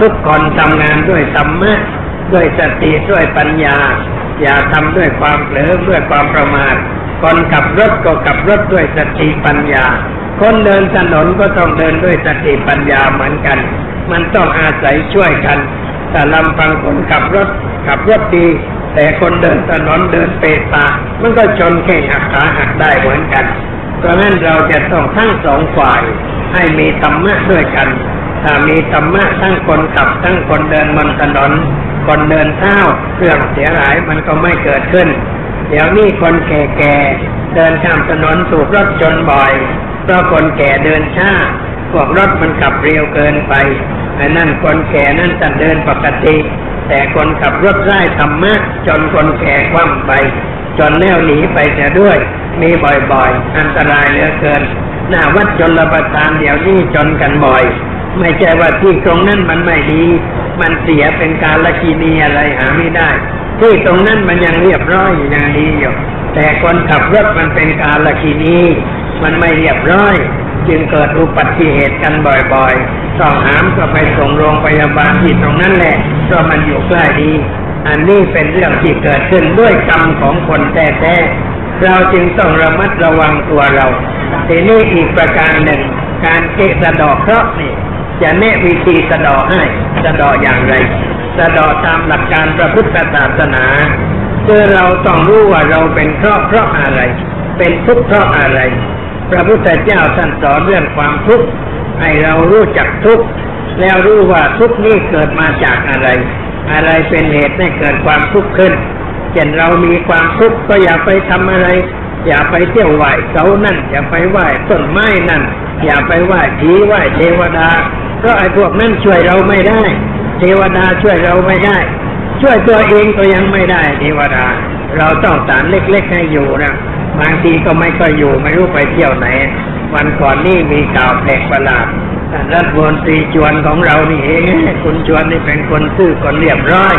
Speaker 1: ทุกคนทำงานด้วยธรรมะด้วยสติด้วยปัญญา อย่าทำด้วยความเผลอด้วยความประมาทคนขับรถก็ขับรถด้วยสติปัญญา คนเดินถนนก็ต้องเดินด้วยสติปัญญาเหมือนกัน มันต้องอาศัยช่วยกันแต่ลำพังคนขับรถขับรถดี แต่คนเดินถนนเดินเปตา มันก็ชนแข่งหักขาหักได้เหมือนกันเพราะนั้นเราจะต้องทั้งสองฝ่ายให้มีธรรมะด้วยกัน ถ้ามีธรรมะทั้งคนขับทั้งคนเดินบนถนน คนเดินเท้าเรื่องเสียหายมันก็ไม่เกิดขึ้น เดี๋ยวนี้คนแก่ๆเดินข้ามถนนถูกรถชนบ่อยเพราะคนแก่เดินช้าพวกรถมันขับเร็วเกินไปไอ้นั่นคนแก่นั่นจะเดินปกติ แต่คนขับรถไล่ธรรมะจนคนแก่คว่ำไป จนแล้วหนีไปเสียด้วย มีบ่อยๆ อันตรายเหลือเกิน หน้าวัดจนระประทานเดี๋ยวนี้จนกันบ่อย ไม่ใช่ว่าที่ตรงนั้นมันไม่ดี มันเสียเป็นการละกีนีอะไรหาไม่ได้ ที่ตรงนั้นมันยังเรียบร้อยอยู่ยังดีอยู่แต่คนขับรถมันเป็นการละกีนีมันไม่เรียบร้อย จึงเกิดอุบัติเหตุกันบ่อยๆต้องหามก็ไปส่งโรงพยาบาลที่ตรงนั้นแหละเพราะมันอยู่ใกล้ดี อันนี้เป็นเรื่องที่เกิดขึ้นด้วยกรรมของคนแท้ๆเราจึงต้องระมัดระวังตัวเราทีนี้อีกประการหนึ่งการเกะสะดอกเคราะห์นี่ จะแนะวิธีสะดอให้สะดออย่างไรสะดอตามหลักการพระพุทธศาสนาคือเราต้องรู้ว่าเราเป็นเคราะเพราะอะไร เป็นทุกข์เพราะอะไร พระพุทธเจ้าท่านสอนเรื่องความทุกข์ให้เรารู้จักทุกข์แล้วรู้ว่าทุกข์นี้เกิดมาจากอะไร อะไรเป็นเหตุให้เกิดความทุกข์ขึ้นเช่นเรามีความทุกข์ก็อย่าไปทำอะไร อย่าไปเที่ยวไหว้เสานั่น อย่าไปไหว้ต้นไม้นั่น
Speaker 2: อย่าไปไหว้ผีไหว้เทวดา เพราะไอ้พวกนั้นช่วยเราไม่ได้ เทวดาช่วยเราไม่ได้ ช่วยตัวเองก็ยังไม่ได้ เทวดา เราต้องสารเล็กๆให้อยู่นะบางทีก็ไม่ก็อยู่ไม่รู้ไปเที่ยวไหน วันก่อนนี่มีข่าวแปลกประหลาดท่านรัฐมนตรีชวนของเรานี่เองคุณชวนนี่เป็นคนซื่อคนเรียบร้อย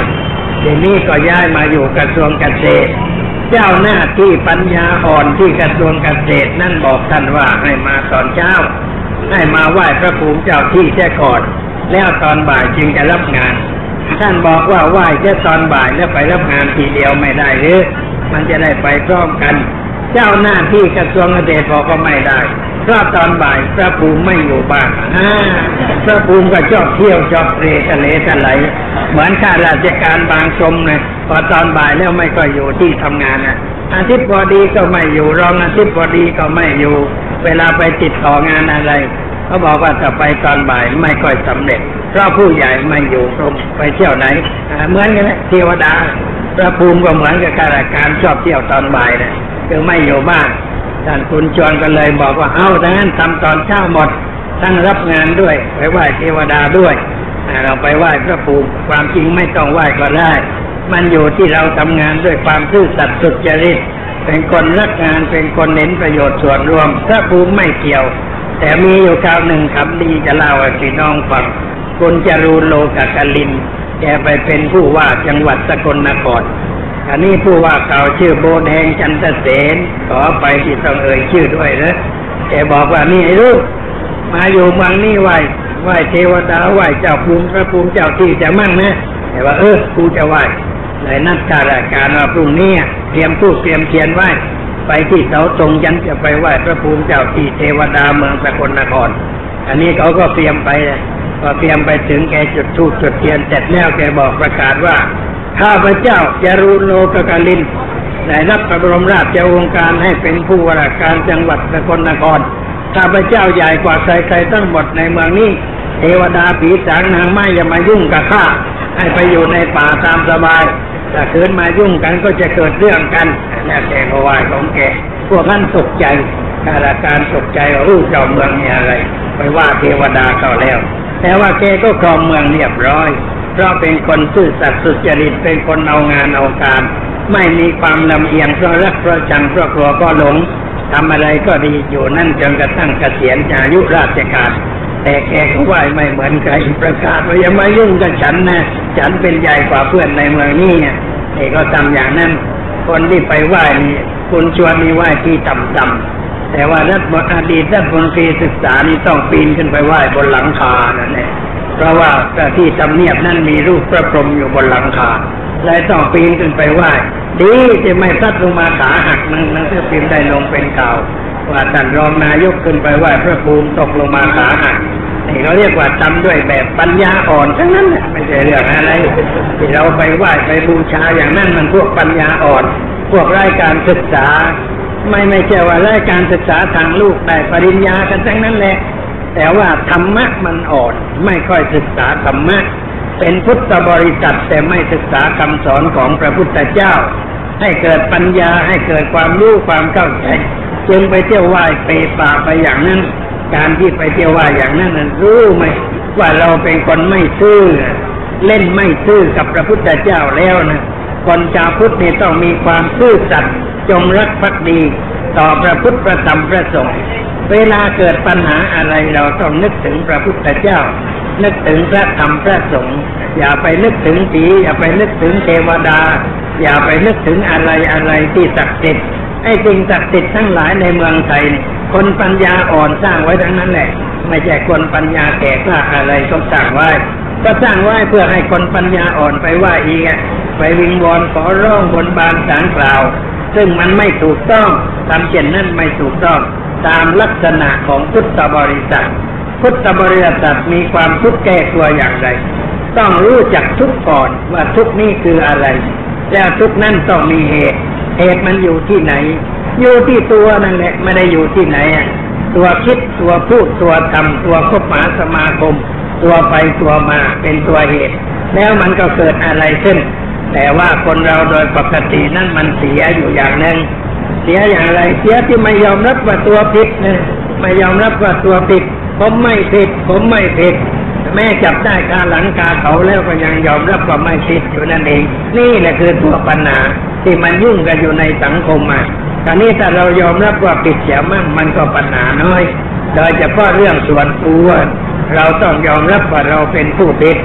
Speaker 2: ทีนี้ก็ย้ายมาอยู่กระทรวงเกษตร เจ้าหน้าที่ปัญญาอ่อนที่กระทรวงเกษตรนั่นบอกท่านว่าให้มาตอนเช้า ให้มาไหว้พระภูมิเจ้าที่แค่ก่อน แล้วตอนบ่ายจึงจะรับงาน ท่านบอกว่าไหว้แค่ตอนบ่ายแล้วไปรับงานทีเดียวไม่ได้หรือมันจะได้ไปพร้อมกัน เจ้าหน้าที่กระทรวงเกษตรบอกก็ไม่ได้เพราะตอนบ่ายพระภูมิไม่อยู่บ้านอ่าพระภูมิก็ชอบเที่ยวชอบเตะทะเลทลายเหมือนข้าราชการบางชมเลยพอตอนบ่ายแล้วไม่ก็อยู่ที่ทำงานนะอาทิตย์พอดีก็ไม่อยู่รองอาทิตย์พอดีก็ไม่อยู่ เวลาไปติดต่องานอะไรเขาบอกว่าจะไปตอนบ่ายไม่ค่อยสำเร็จ เพราะผู้ใหญ่ไม่อยู่ตรงไปเที่ยวไหนเหมือนกันเทวดาพระภูมิก็เหมือนกับข้าราชการชอบเที่ยวตอนบ่ายนะคือไม่อยู่บ้านท่านคุณชวนก็เลยบอกว่าเอาดังนั้นทำตอนเช้าหมดทั้งรับงานด้วย ไปไหว้เทวดาด้วยเราไปไหว้พระภูมิความจริงไม่ต้องไหว้ก็ได้ มันอยู่ที่เราทำงานด้วยความซื่อสัตย์สุจริต เป็นคนรักงานเป็นคนเน้นประโยชน์ส่วนรวมพระภูมิไม่เกี่ยว แต่มีอยู่คราวหนึ่งคำดีจะเล่าให้พี่น้องฟังคุณจรูนโลกกลิน แกไปเป็นผู้ว่าจังหวัดสกลนครอันนี้ผู้ว่าเก่าชื่อโบแดงจันทเสนขอไปที่ต้องเอ่ยชื่อด้วยนะแกบอกว่านี่ไอ้ลูกมาอยู่เมืองนี่ไหวไหวเทวดาไหวเจ้าภูมิพระภูมิเจ้าที่จะมั่งนะแต่ว่าเออกูจะไหว เลยนัดข้าราชการว่าพรุ่งนี้เตรียมผู้เตรียมเทียนไหวไปที่เสาตรงยันจะไปไหว้พระภูมิเจ้าที่เทวดาเมืองสกลนคร อันนี้เขาก็เตรียมไปเลยพอเตรียมไปถึงแกจุดธูปจุดเทียนเสร็จแล้วแกบอกประกาศว่าข้าพเจ้าจารูนโลกกาลินได้รับพระบรมราชโองการให้เป็นผู้ว่าราชการจังหวัดสกลนครข้าพเจ้าใหญ่กว่าใครๆทั้งหมดในเมืองนี้ เทวดาผีสางนางไม้อย่ามายุ่งกับข้าให้ไปอยู่ในป่าตามสบายถ้าคืนมายุ่งกันก็จะเกิดเรื่องกันแล้วแกก็ว่าของแกพวกนั้นตกใจข้าราชการตกใจว่าอู้เจ้าเมืองนี่อะไร ไปว่าเทวดาเขาแล้ว แต่ว่าแกก็ครองเมืองเรียบร้อย เพราะเป็นคนซื่อสัตย์สุจริตเป็นคนเอางานเอาการ ไม่มีความลำเอียงเพราะรักเพราะชังเพราะกลัวก็หลงทำอะไรก็ดีอยู่นั่นจนกระทั่งเกษียณอายุราชการ แต่แกก็ไหวไม่เหมือนใครประกาศว่าอย่ามายุ่งกับฉันนะฉันเป็นใหญ่กว่าเพื่อนในเมืองนี่เนี่ยนี่ก็ทำอย่างนั้น คนที่ไปไหว้นี่คุณชวนมีไหว้ที่ต่ำๆแต่ว่ารัฐอดีตรัฐมนตรีศึกษานี่ต้องปีนขึ้นไปไหว้บนหลังคานั่นเองเพราะว่าที่ทำเนียบนั้นมีรูปพระพรหมอยู่บนหลังคา เลยต้องปีนขึ้นไปไหว้ดีจะไม่พลัดลงมาขาหักนั่งนั่งเพื่อพิมพ์ได้ลงเป็นข่าว่าท่านรองนายกขึ้นไปไหว้พระภูมิตกลงมาขาหักนี่เขาเรียกว่าทำด้วยแบบปัญญาอ่อนทั้งนั้นไม่ใช่เรื่องอะไรที่เราไปไหว้ไปบูชาอย่างนั้นมันพวกปัญญาอ่อน พวกรายการศึกษา ไม่ไม่ใช่ว่ารายการศึกษาทางลูกได้ปริญญากันทั้งนั้นแหละแต่ว่าธรรมะมันอ่อน ไม่ค่อยศึกษาธรรมะ เป็นพุทธบริษัทแต่ไม่ศึกษาคำสอนของพระพุทธเจ้า ให้เกิดปัญญาให้เกิดความรู้ความเข้าใจจึงไปเที่ยวไหว้ไปป่าไปอย่างนั้น การที่ไปเที่ยวไหว้อย่างนั้นนั้นรู้ไหมว่าเราเป็นคนไม่ซื่อเล่นไม่ซื่อกับพระพุทธเจ้าแล้วนะคนชาวพุทธนี่ต้องมีความซื่อสัตย์จงรักภักดี ต่อพระพุทธพระธรรมพระสงฆ์เวลาเกิดปัญหาอะไรเราต้องนึกถึงพระพุทธเจ้า นึกถึงพระธรรมพระสงฆ์อย่าไปนึกถึงผีอย่าไปนึกถึงเทวดา อย่าไปนึกถึงอะไรอะไรที่ศักดิ์สิทธิ์ไอ้สิ่งศักดิ์สิทธิ์ทั้งหลายในเมืองไทยคนปัญญาอ่อนสร้างไว้ทั้งนั้นแหละ ไม่ใช่คนปัญญาแก่กล้าอะไรต้องสร้างไว้ ก็สร้างไว้เพื่อให้คนปัญญาอ่อนไปว่าอีกไปวิงวอนขอร้องบนบานสารกล่าว ซึ่งมันไม่ถูกต้องทำเช่นนั้นไม่ถูกต้อง ตามลักษณะของพุทธบริษัท พุทธบริษัทมีความทุกข์แก้ตัวอย่างไร ต้องรู้จักทุกก่อนว่าทุกนี้คืออะไร แล้วทุกนั้นต้องมีเหตุ เหตุมันอยู่ที่ไหน อยู่ที่ตัวนั่นแหละไม่ได้อยู่ที่ไหนอะตัวคิดตัวพูดตัวทำตัวคบหาสมาคม ตัวไปตัวมาเป็นตัวเหตุ แล้วมันก็เกิดอะไรขึ้น แต่ว่าคนเราโดยปกตินั่นมันเสียอยู่อย่างหนึ่งเสียอย่างไรเสียที่ไม่ยอมรับว่าตัวผิดนะ ไม่ยอมรับว่าตัวผิด ผมไม่ผิด ผมไม่ผิด แม่จับได้คาหลังคาเขาแล้วก็ยังยอมรับว่าไม่ผิดอยู่นั่นเอง นี่แหละคือตัวปัญหาที่มันยุ่งกันอยู่ในสังคมมาคราวนี้ถ้าเรายอมรับว่าผิดเสียมั่งมันก็ปัญหาน้อยโดยเฉพาะเรื่องส่วนตัวเราต้องยอมรับว่าเราเป็นผู้ผิด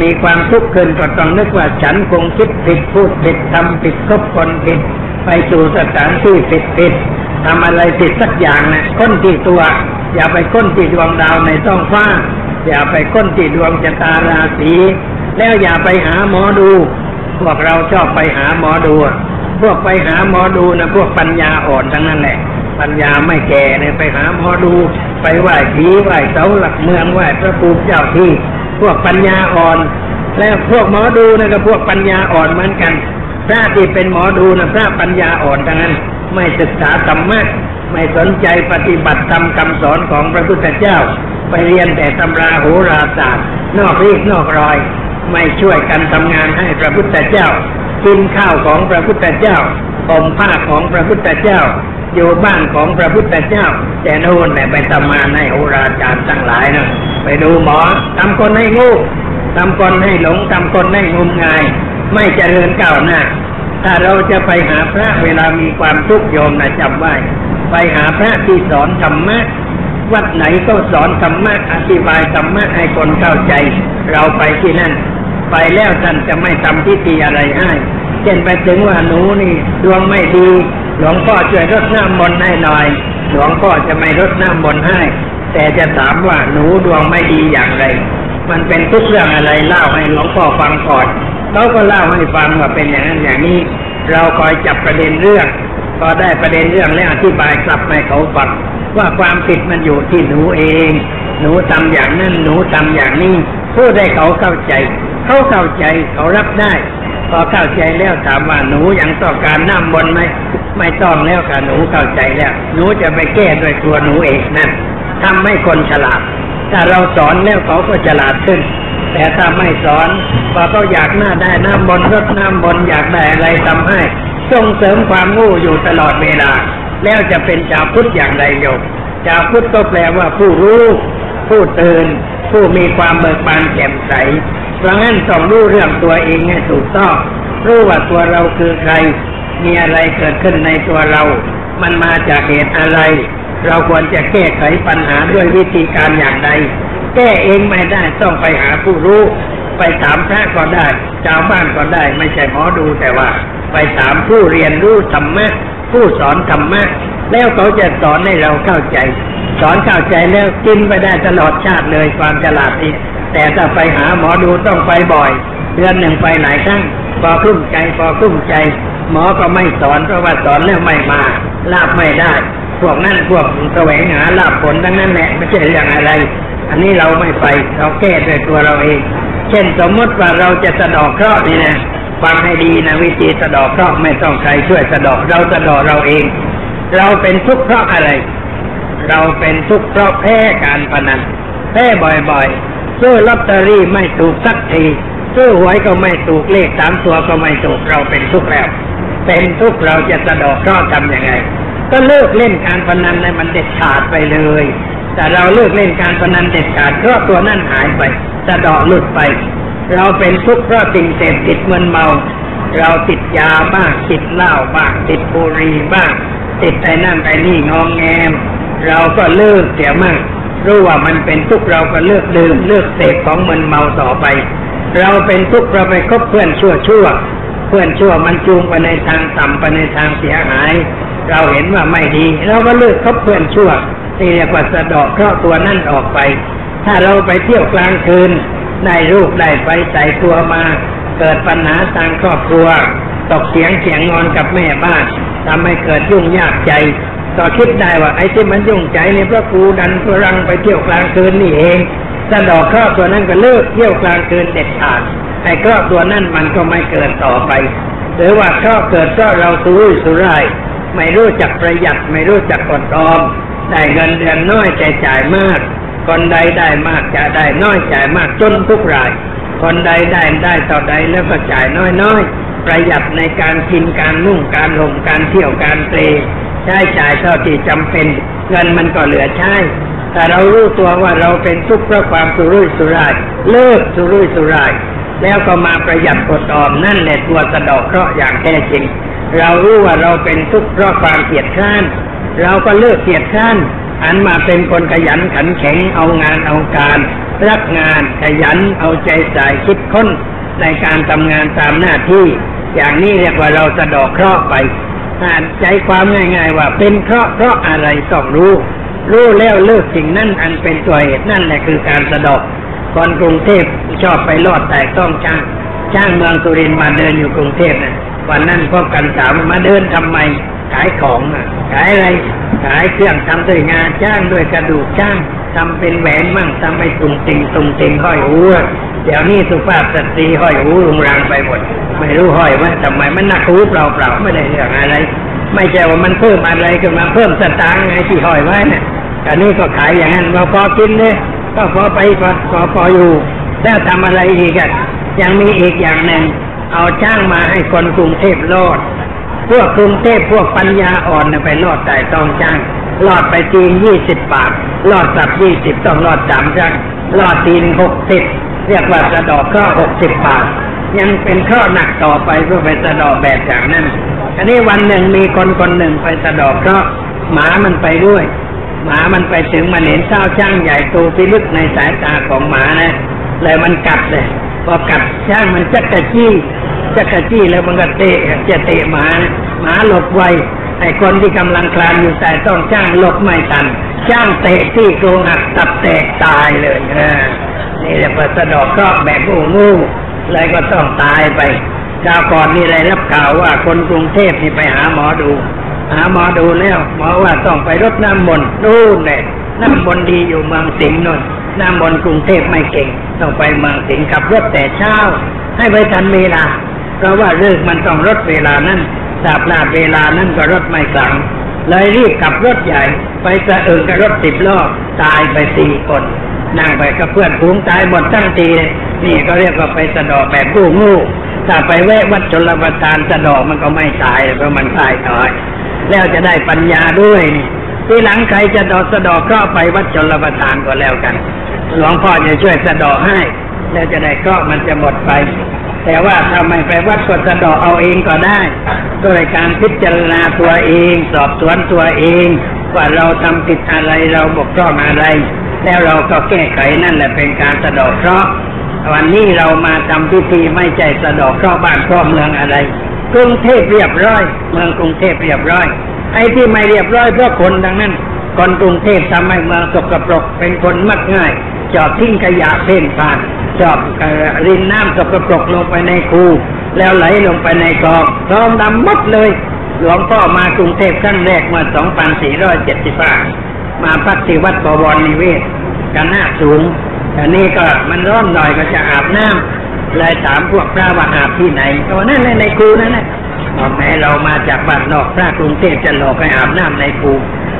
Speaker 2: มีความทุกข์ขึ้นก็ต้องนึกว่าฉันคงคิดผิดพูดผิดทำผิดคบคนผิด ไปสู่สถานที่ผิดผิด ทำอะไรผิดสักอย่างนะค้นที่ตัว อย่าไปค้นที่ดวงดาวในท้องฟ้า อย่าไปค้นที่ดวงชะตาราศีแล้วอย่าไปหาหมอดู พวกเราชอบไปหาหมอดู พวกไปหาหมอดูนะพวกปัญญาอ่อนทั้งนั้นแหละ ปัญญาไม่แก่เนี่ยไปหาหมอดู ไปไหว้ผีไหว้เสาหลักเมืองไหว้พระภูมิเจ้าที่ พวกปัญญาอ่อน แล้วพวกหมอดูนะก็พวกปัญญาอ่อนเหมือนกันพระที่เป็นหมอดูนะพระปัญญาอ่อนทั้งนั้น ไม่ศึกษาธรรมะไม่สนใจปฏิบัติธรรมคำสอนของพระพุทธเจ้า ไปเรียนแต่ตำราโหราศาสตร์ นอกรีกนอกรอย ไม่ช่วยกันทำงานให้พระพุทธเจ้า กินข้าวของพระพุทธเจ้าห่มผ้าของพระพุทธเจ้า อยู่บ้านของพระพุทธเจ้า แต่โน่นแต่ไปทำงานให้โหราจารย์ทั้งหลายนะไปดูหมอทำคนให้งูทำคนให้หลงทำคนให้งมงาย ไม่เจริญก้าวหน้า ถ้าเราจะไปหาพระเวลามีความทุกข์โยมนะจำไว้ ไปหาพระที่สอนธรรมะวัดไหนก็สอนธรรมะอธิบายธรรมะให้คนเข้าใจ เราไปที่นั่น ไปแล้วท่านจะไม่ทำพิธีอะไรให้เช่นไปถึงว่าหนูนี่ดวงไม่ดีหลวงพ่อช่วยรดน้ำมนต์ให้หน่อย หลวงพ่อจะไม่รดน้ำมนต์ให้ แต่จะถามว่าหนูดวงไม่ดีอย่างไร มันเป็นทุกเรื่องอะไรเล่าให้หลวงพ่อฟังก่อน เขาก็เล่าให้ฟังว่าเป็นอย่างนั้นอย่างนี้ เราคอยจับประเด็นเรื่องพอได้ประเด็นเรื่องแล้วอธิบายกลับให้เขาฟังว่าความผิดมันอยู่ที่หนูเอง หนูทำอย่างนั้นหนูทำอย่างนี้พูดให้เขาเข้าใจ เขาเข้าใจเขารับได้ พอเข้าใจแล้วถามว่าหนูยังต้องการน้ำบนไหมไม่ต้องแล้วค่ะหนูเข้าใจแล้ว หนูจะไปแก้ด้วยตัวหนูเองนั่นทำให้คนฉลาดถ้าเราสอนแล้วเขาก็ฉลาดขึ้น แต่ถ้าไม่สอนพอเขาอยากหน้าได้น้ำบนรดน้ำบนอยากได้อะไรทำให้ส่งเสริมความโง่อยู่ตลอดเวลา แล้วจะเป็นชาวพุทธอย่างไรโยมชาวพุทธก็แปลว่าผู้รู้ ผู้ตื่น ผู้มีความเบิกบานแจ่มใสเพราะงั้นต้องรู้เรื่องตัวเองให้ถูกต้องรู้ว่าตัวเราคือใคร มีอะไรเกิดขึ้นในตัวเรา มันมาจากเหตุอะไร เราควรจะแก้ไขปัญหาด้วยวิธีการอย่างใด แก้เองไม่ได้ต้องไปหาผู้รู้ ไปถามพระก็ได้ชาวบ้านก็ได้ ไม่ใช่หมอดูแต่ว่า ไปถามผู้เรียนรู้ธรรมะผู้สอนธรรมะแล้วเขาจะสอนให้เราเข้าใจ สอนเข้าใจแล้วกินไปได้ตลอดชาติเลยความฉลาดนี้แต่ถ้าไปหาหมอดูต้องไปบ่อยเดือนหนึ่งไปหลายครั้งพอคลุ้มใจพอคลุ้มใจ หมอก็ไม่สอนเพราะว่าสอนแล้วไม่มาลาบไม่ได้ พวกนั่นพวกแสวงหาลาบผลทั้งนั้นแหละไม่ใช่เรื่องอะไร อันนี้เราไม่ไปเราแก้ด้วยตัวเราเอง เช่นสมมติว่าเราจะสะดอกเคราะห์นี่นะฟังให้ดีนะวิธีสะดอกเคราะห์ไม่ต้องใครช่วยสะดอกเราสะดอกเราเอง เราเป็นทุกข์เพราะอะไร เราเป็นทุกข์เพราะแพ้การพนันแพ้บ่อยๆซื้อลอตเตอรี่ไม่ถูกสักทีซื้อหวยก็ไม่ถูกเลขสามตัวก็ไม่ถูกเราเป็นทุกข์แล้ว เป็นทุกข์เราจะสะดอกเคราะห์ทำยังไง ก็เลิกเล่นการพนันเลยมันเด็ดขาดไปเลย แต่เราเลิกเล่นการพนันเด็ดขาดเพราะตัวนั่นหายไปสะเดอกหลุดไป เราเป็นทุกข์เพราะสิ่งเสพติดมึนเมา เราติดยาบ้างติดเหล้าบ้างติดบุหรี่บ้าง ติดไอ้นั่นไอ้นี่งองแงม เราก็เลิกเสียมั่งรู้ว่ามันเป็นทุกข์เราก็เลิกดื่มเลิกเสพของมึนเมาต่อไป เราเป็นทุกข์เราไปคบเพื่อนชั่วชั่วเพื่อนชั่วมันจูงไปในทางต่ำไปในทางเสียหาย เราเห็นว่าไม่ดี เราก็เลิกคบเพื่อนชั่วที่เรียกว่าสะดอกเคราะห์ตัวนั่นออกไป ถ้าเราไปเที่ยวกลางคืนได้รูปได้ไปใส่ตัวมา เกิดปัญหาทางครอบครัว ตกเสียงเสียงงอนกับแม่บ้านทำให้เกิดยุ่งยากใจก็คิดได้ว่าไอ้ที่มันยุ่งใจนี่เพราะกูดันทุรังไปเที่ยวกลางคืนนี่เองสะดอกเคราะตัวนั้นก็เลิกเที่ยวกลางคืนเด็ดขาดไอ้เคราะตัวนั้นมันก็ไม่เกิดต่อไป หรือว่าเคราะเกิดเพราะเราสุรุ่ยสุร่าย ไม่รู้จักประหยัดไม่รู้จักอดออม ได้เงินเดือนน้อยแต่จ่ายมาก คนใดได้มากจะได้น้อยจ่ายมากจนทุกราย คนใดได้ได้ต่อใดแล้วก็จ่ายน้อยน้อยๆประหยัดในการกินการนุ่งการห่มการเที่ยวการเตรใช้จ่ายเท่าที่จำเป็น เงินมันก็เหลือใช้แต่เรารู้ตัวว่าเราเป็นทุกข์เพราะความสุรุ่ยสุร่ายเลิกสุรุ่ยสุร่ายแล้วก็มาประหยัดอดออมนั่นแหละตัวสะดอกเคราะห์อย่างแท้จริง เรารู้ว่าเราเป็นทุกข์เพราะความเกียจคร้าน เราก็เลิกเกียจคร้านอันมาเป็นคนขยันขันแข็งเอางานเอาการ รักงานขยันเอาใจใส่คิดค้นในการทำงานตามหน้าที่ อย่างนี้เรียกว่าเราสะดอกเคราะห์ไปใจความง่ายๆว่าเป็นเคราะห์เพราะอะไรต้องรู้ รู้แล้วเลิกสิ่งนั้นอันเป็นตัวเหตุนั่นแหละคือการสะดอกคนกรุงเทพชอบไปลอดแต่ต้องจ้าง จ้างเมืองสุรินทร์มาเดินอยู่กรุงเทพนะวันนั้นพบกันถามมาเดินทำไมขายของอะขายอะไรขายเครื่องทำด้วยงานจ้างด้วยกระดูกจ้างทำเป็นแหวนมั่งทำให้ตุงติงตุงติงห้อยหูเดี๋ยวนี้สุภาพสตรีห้อยหูรุงรังไปหมด ไม่รู้ห้อยว่าทำไมมันหนักหูเปล่าเปล่าไม่ได้เรื่องอะไร ไม่ใช่ว่ามันเพิ่มอะไรขึ้นมาเพิ่มสตางค์ไงที่ห้อยไว้เนี่ยอันนี้ก็ขายอย่างนั้นเราพอกินเลยก็พอไปพอพออยู่แล้วทำอะไรอีกอะ ยังมีอีกอย่างหนึ่ง เอาจ้างมาให้คนกรุงเทพโลด พวกกรุงเทพพวกปัญญาอ่อนไปรอดใจต้องจ้างรอดไปจีนยี่สิบบาทรอดสับยี่สิบต้องรอดสามจ้างรอดจีนหกสิบเรียกว่าสะดอกก็หกสิบบาท ยังเป็นข้อหนักต่อไปเพื่อไปสะดอกแบบอย่างนั้นอันนี้วันหนึ่งมีคนคนหนึ่งไปสะดอกก็หมามันไปด้วย หมามันไปถึงมันเห็นเศร้าช่างใหญ่โตพิลึกในสายตาของหมานะเลยมันกัดเลย พอกัดช่างมันจักกระจี้จักรจี้แล้วมันก็เตะจะเตะหมาหมาหลบไวไอ้คนที่กำลังคลานอยู่แต่ต้องจ้างหลบไม่ทันจ้างเตะที่โครงหักตับแตกตายเลยนะนี่แหละพอสะดอกเคราะห์แบบงูงูเลยก็ต้องตายไปคราวก่อนนี่เลยรับข่าวว่าคนกรุงเทพนี่ไปหาหมอดู หาหมอดูแล้วหมอว่าต้องไปรดน้ำมนต์นู่นเลยน้ำมนต์ดีอยู่เมืองสิงห์นน น้ำมนต์กรุงเทพไม่เก่ง ต้องไปเมืองสิงขับรถแต่เช้า ให้ไปทันเวลา เพราะว่าเรื่องมันต้องรถเวลานั้นสาบลาเวลานั้นก็รถไม่กลังเลยรีบขับรถใหญ่ ไปสะเอิงกับรถสิบล้อตายไปสี่คนนั่งไปกับเพื่อนพุงตายหมดตั้งทีนี่ก็เรียกว่าไปสะดอกแบบกู้งูถ้าไปแวะวัดชลประทานสะดอกมันก็ไม่ตายเพราะมันตายต่อย แล้วจะได้ปัญญาด้วยนี่ทีหลังใครจะดอสะดอกก็ไปวัดชลประทานก็แล้วกัน หลวงพ่อจะช่วยสะดอกให้ แล้วจะได้ก็มันจะหมดไป แต่ว่าถ้าไมไปวัดก็สะดอเอาเองก็ได้ด้วยการพิจารณาตัวเอง สอบสวนตัวเอง ว่าเราทำผิดอะไรเราบกพร่องอะไร แล้วเราก็แก้ไขนั่นแหละเป็นการสะดอกเคราะห์วันนี้เรามาทำพิธีไม่ใจสะดอกเคราะห์บ้านครอบเมืองอะไร กรุงเทพเรียบร้อย เมืองกรุงเทพเรียบร้อย ไอ้ที่ไม่เรียบร้อยเพราะคนดังนั้นคนกรุงเทพทำให้เมืองสกปรกเป็นคนมักง่าย จอดทิ้งขยะเพ่นผ่านจอบรินน้ำสกปรกลงไปในคูแล้วไหลลงไปในคลองคลองดำมดเลย หลวงพ่อมากรุงเทพครั้งแรกเมื่อ 2475 มาพักที่วัดปวรนิเวศ กันหน้าสูงอันนี้ก็มันร้อนหน่อยก็จะอาบน้ำเลยถามพวกพระว่าอาบที่ไหนก็นั่นในคูนั่นแหละบอแม้เรามาจากบ้านนอกพระกรุงเทพจะหลอกให้อาบน้ำในคู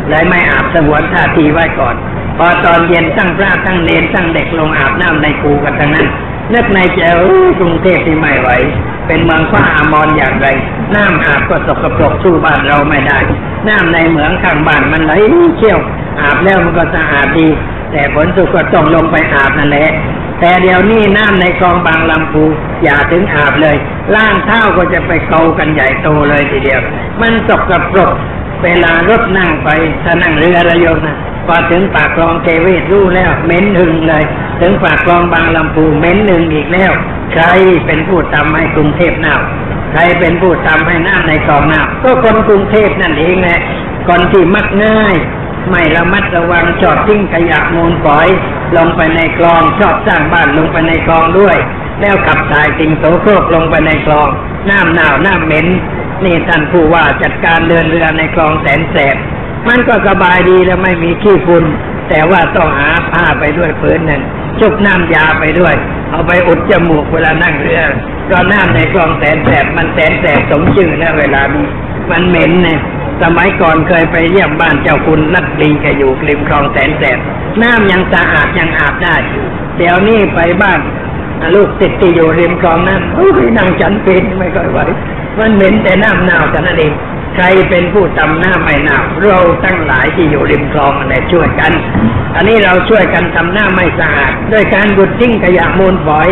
Speaker 2: เลยไม่อาบสงวนท่าทีไว้ก่อน พอตอนเย็นตั้งพระตั้งเนรตั้งเด็กลงอาบน้ำในคูกันทั้งนั้นนึกในใจกรุงเทพที่ไม่ไหว เป็นเมืองฟ้าอามรอย่างไรน้ำอาบก็สกปรกสู้บ้านเราไม่ได้ น้ำในเหมืองข้างบ้านมันไหลเชี่ยว อาบแล้วมันก็สะอาดดี แต่ผลสุดก็ต้องลงไปอาบนั่นแหละ แต่เดี๋ยวนี้น้ำในคลองบางลำพูอย่าถึงอาบเลย ล่างเท้าก็จะไปเกากันใหญ่โตเลยทีเดียว มันสกปรก เวลารถนั่งไปถ้านั่งเรือระยงนะพอถึงปากคลองเทวีรู้แล้วเม็นหึงเลย ถึงปากคลองบางลำพูเม็นหนึ่งอีกแล้ว ใครเป็นผู้ทำให้กรุงเทพหนาวใครเป็นผู้ทำให้น้ำในคลองหนาวก็คนกรุงเทพนั่นเองแหละคนที่มักง่าย ไม่ระมัดระวังจอดทิ้งขยะมูลฝอย ลงไปในคลองชอบสร้างบ้านลงไปในคลองด้วย แล้วขับถ่ายสิ่งโสโครกลงไปในคลองน้ำหนาวน้ำเหม็น นี่ท่านผู้ว่าจัดการเดินเรือในคลองแสนแสบมันก็สบายดีแล้วไม่มีขี้ฝุ่นแต่ว่าต้องหาผ้าไปด้วยผืนหนึ่งชุบน้ำยาไปด้วย เอาไปอุดจมูกเวลานั่งเรือก็น้ำในคลองแสนแสบมันแสนแสบสมชื่อนะเวลานี้มันเหม็นเนี่ยสมัยก่อนเคยไปเยี่ยมบ้านเจ้าคุณนัดดีแกอยู่ริมคลองแสนแสบน้ำยังสะอาดยังอาบได้ เดี๋ยวนี้ไปบ้าน ลูกติดที่อยู่ริมคลองนั้นโอ้ยนั่งฉันเป็นไม่ค่อยไหวมันเหม็นแต่น้ำหนาวแต่นั่นเองใครเป็นผู้ทำหน้าไม่หนาวเราตั้งหลายที่อยู่ริมคลองอะไรช่วยกัน อันนี้เราช่วยกันทำหน้าไม่สะอาดด้วยการบุดทิ้งขยะมูลฝอย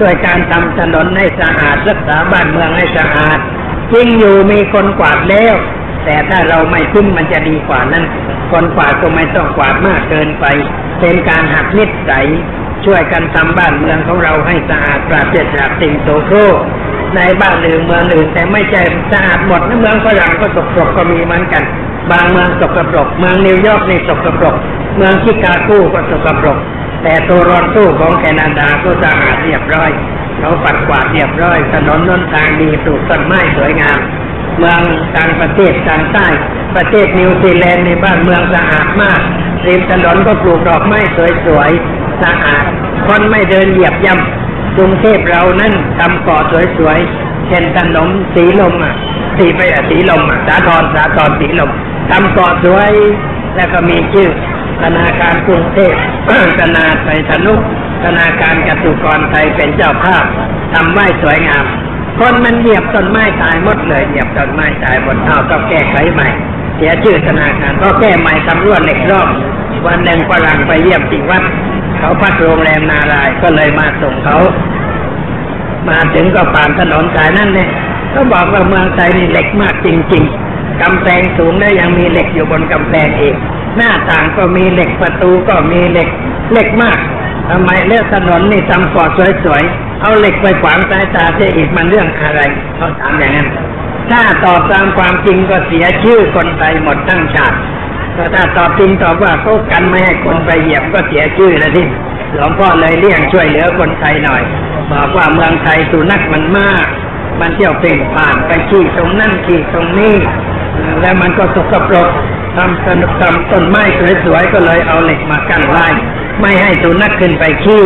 Speaker 2: ด้วยการทำถนนให้สะอาดรักษาบ้านเมืองให้สะอาดจริงอยู่มีคนกวาดแล้ว แต่ถ้าเราไม่ทิ้งมันจะดีกว่านั้น คนกวาดก็ไม่ต้องกวาดมากเกินไป เป็นการหักนิสัย ช่วยกันทำบ้านเมืองของเราให้สะอาดปราศจากสิ่งโสโครกในบ้านอื่นเมืองอื่นแต่ไม่ใช่สะอาดหมดนะเมืองฝรั่งก็สกปรกก็มีเหมือนกัน บางเมืองสกปรก เมืองนิวยอร์กนี่สกปรก เมืองชิคาโกก็สกปรก แต่โตรอนโตของแคนาดาก็สะอาดเรียบร้อยเขาปัดกวาดเรียบร้อยถนนน้นทางดีปลูกต้นไม้สวยงาม เมืองต่างประเทศทางใต้ ประเทศนิวซีแลนด์ในบ้านเมืองสะอาดมากริมถนนก็ปลูกดอกไม้สวยๆ สะอาดคนไม่เดินเหยียบย่ำกรุงเทพเรานั่นทำเกาะสวยๆเช่นถนนสีลมอะ สีไปอะสีลมอะสาทรสาทรสีลมทำเกาะสวย แล้วก็มีชื่อธนาคารกรุงเทพธนาไทยธนุธนาคารกตุกรไทยเป็นเจ้าภาพทำไม้สวยงาม คนมันเหยียบต้นไม้ตายหมดเลยเหยียบต้นไม้ตายหมดเอาก็แก้ไขใหม่ เสียชื่อธนาคารก็แก้ใหม่ตำรวจเหล็กรอบวันหนึ่งฝรั่งไปเยี่ยมที่วัด เขาพักโรงแรมนารายก็เลยมาส่งเขา มาถึงก็ผ่านถนนสายนั่นเนี่ยก็บอกว่าเมืองไทยนี่เหล็กมากจริง ๆกำแพงสูงแล้วยังมีเหล็กอยู่บนกำแพงอีกหน้าต่างก็มีเหล็กประตูก็มีเหล็กเหล็กมากทำไมเลือกถนนนี่ทำก่อสวยๆเอาเหล็กไปขวางสายตาเจะอีกมันเรื่องอะไรเขาถามอย่างนั้นถ้าตอบตามความจริงก็เสียชื่อคนไทยหมดทั้งชาติ ก็ถ้าตอบจริงตอบว่าเขากันไม่ให้คนไปเหยียบก็เสียชื่อแล้วที่หลวงพ่อเลยเลี่ยงช่วยเหลือคนไทยหน่อย บอกว่าเมืองไทยสุนัขมันมาก มันเที่ยวเพ่งผ่านไปขี้ตรงนั่นขี้ตรงนี้ แล้วมันก็สกปรกทำสนุกทำต้นไม้สวยๆก็เลยเอาเหล็กมากั้นไว้ไม่ให้สุนัขขึ้นไปขี้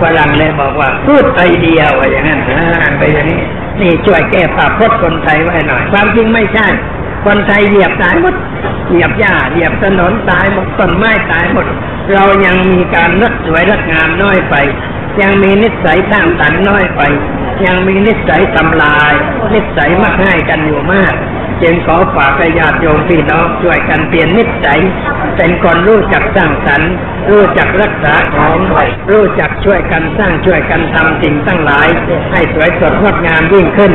Speaker 2: ฝรั่งเลยบอกว่าพูดไอเดียว่าอย่างนั้นอ่านไปอย่างนี้ นี่ช่วยแก้ปากพจน์คนไทยไว้หน่อย ความจริงไม่ใช่ คนไทยเหยียบตายหมดเหยียบหญ้าเหยียบถนนตายหมดต้นไม้ตายหมด เรายังมีการรักสวยรักงามน้อยไป ยังมีนิสัยสร้างสรรค์น้อยไป ยังมีนิสัยทำลาย นิสัยมักง่ายกันอยู่มากจึงขอฝากญาติโยมพี่น้องช่วยกันเปลี่ยนนิสัยเป็นคนรู้จักสร้างสรรค์ รู้จักรักษาของรู้จักช่วยกันสร้างช่วยกันทำสิ่งทั้งหลาย ให้สวยสดงดงามยิ่งขึ้น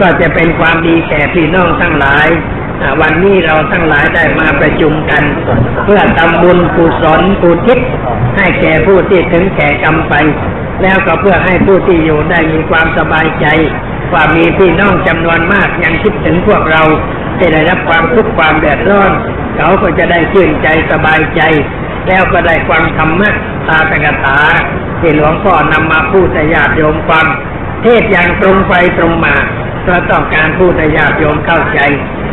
Speaker 2: ก็จะเป็นความดีแก่พี่น้องทั้งหลาย วันนี้เราทั้งหลายได้มาประชุมกัน เพื่อทำบุญกุศลกุทิศให้แก่ผู้ที่ถึงแก่กรรมไป แล้วก็เพื่อให้ผู้ที่อยู่ได้มีความสบายใจ ว่ามีพี่น้องจำนวนมากยังคิดถึงพวกเราที่ได้รับความทุกข์ความเดือดร้อน เขาก็จะได้ชื่นใจสบายใจ แล้วก็ได้ฟังธรรมะตาตกถาที่หลวงพ่อนำมาพูดให้ญาติโยมฟังเทศอย่างตรงไปตรงมา เพราะต้องการพูดให้ญาติโยมเข้าใจ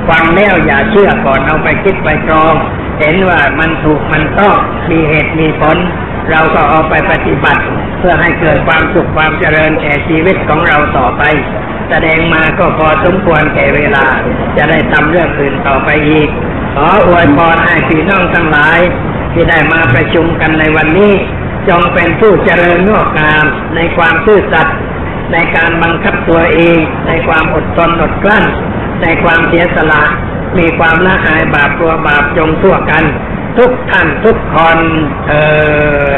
Speaker 2: ฟังแล้วอย่าเชื่อก่อนเอาไปคิดไปตรอง เห็นว่ามันถูกมันต้องมีเหตุมีผล เราก็เอาไปปฏิบัติ เพื่อให้เกิดความสุขความเจริญแก่ชีวิตของเราต่อไป แสดงมาก็พอสมควรแก่เวลา จะได้ทำเรื่องอื่นต่อไปอีก ขออวยพรให้พี่น้องทั้งหลาย ที่ได้มาประชุมกันในวันนี้จงเป็นผู้เจริญงอกงามในความซื่อสัตย์ ในการบังคับตัวเอง ในความอดทนอดกลั้น ในความเสียสละ มีความละอายบาปกลัวบาปจงทั่วกัน ทุกท่านทุกคนเออ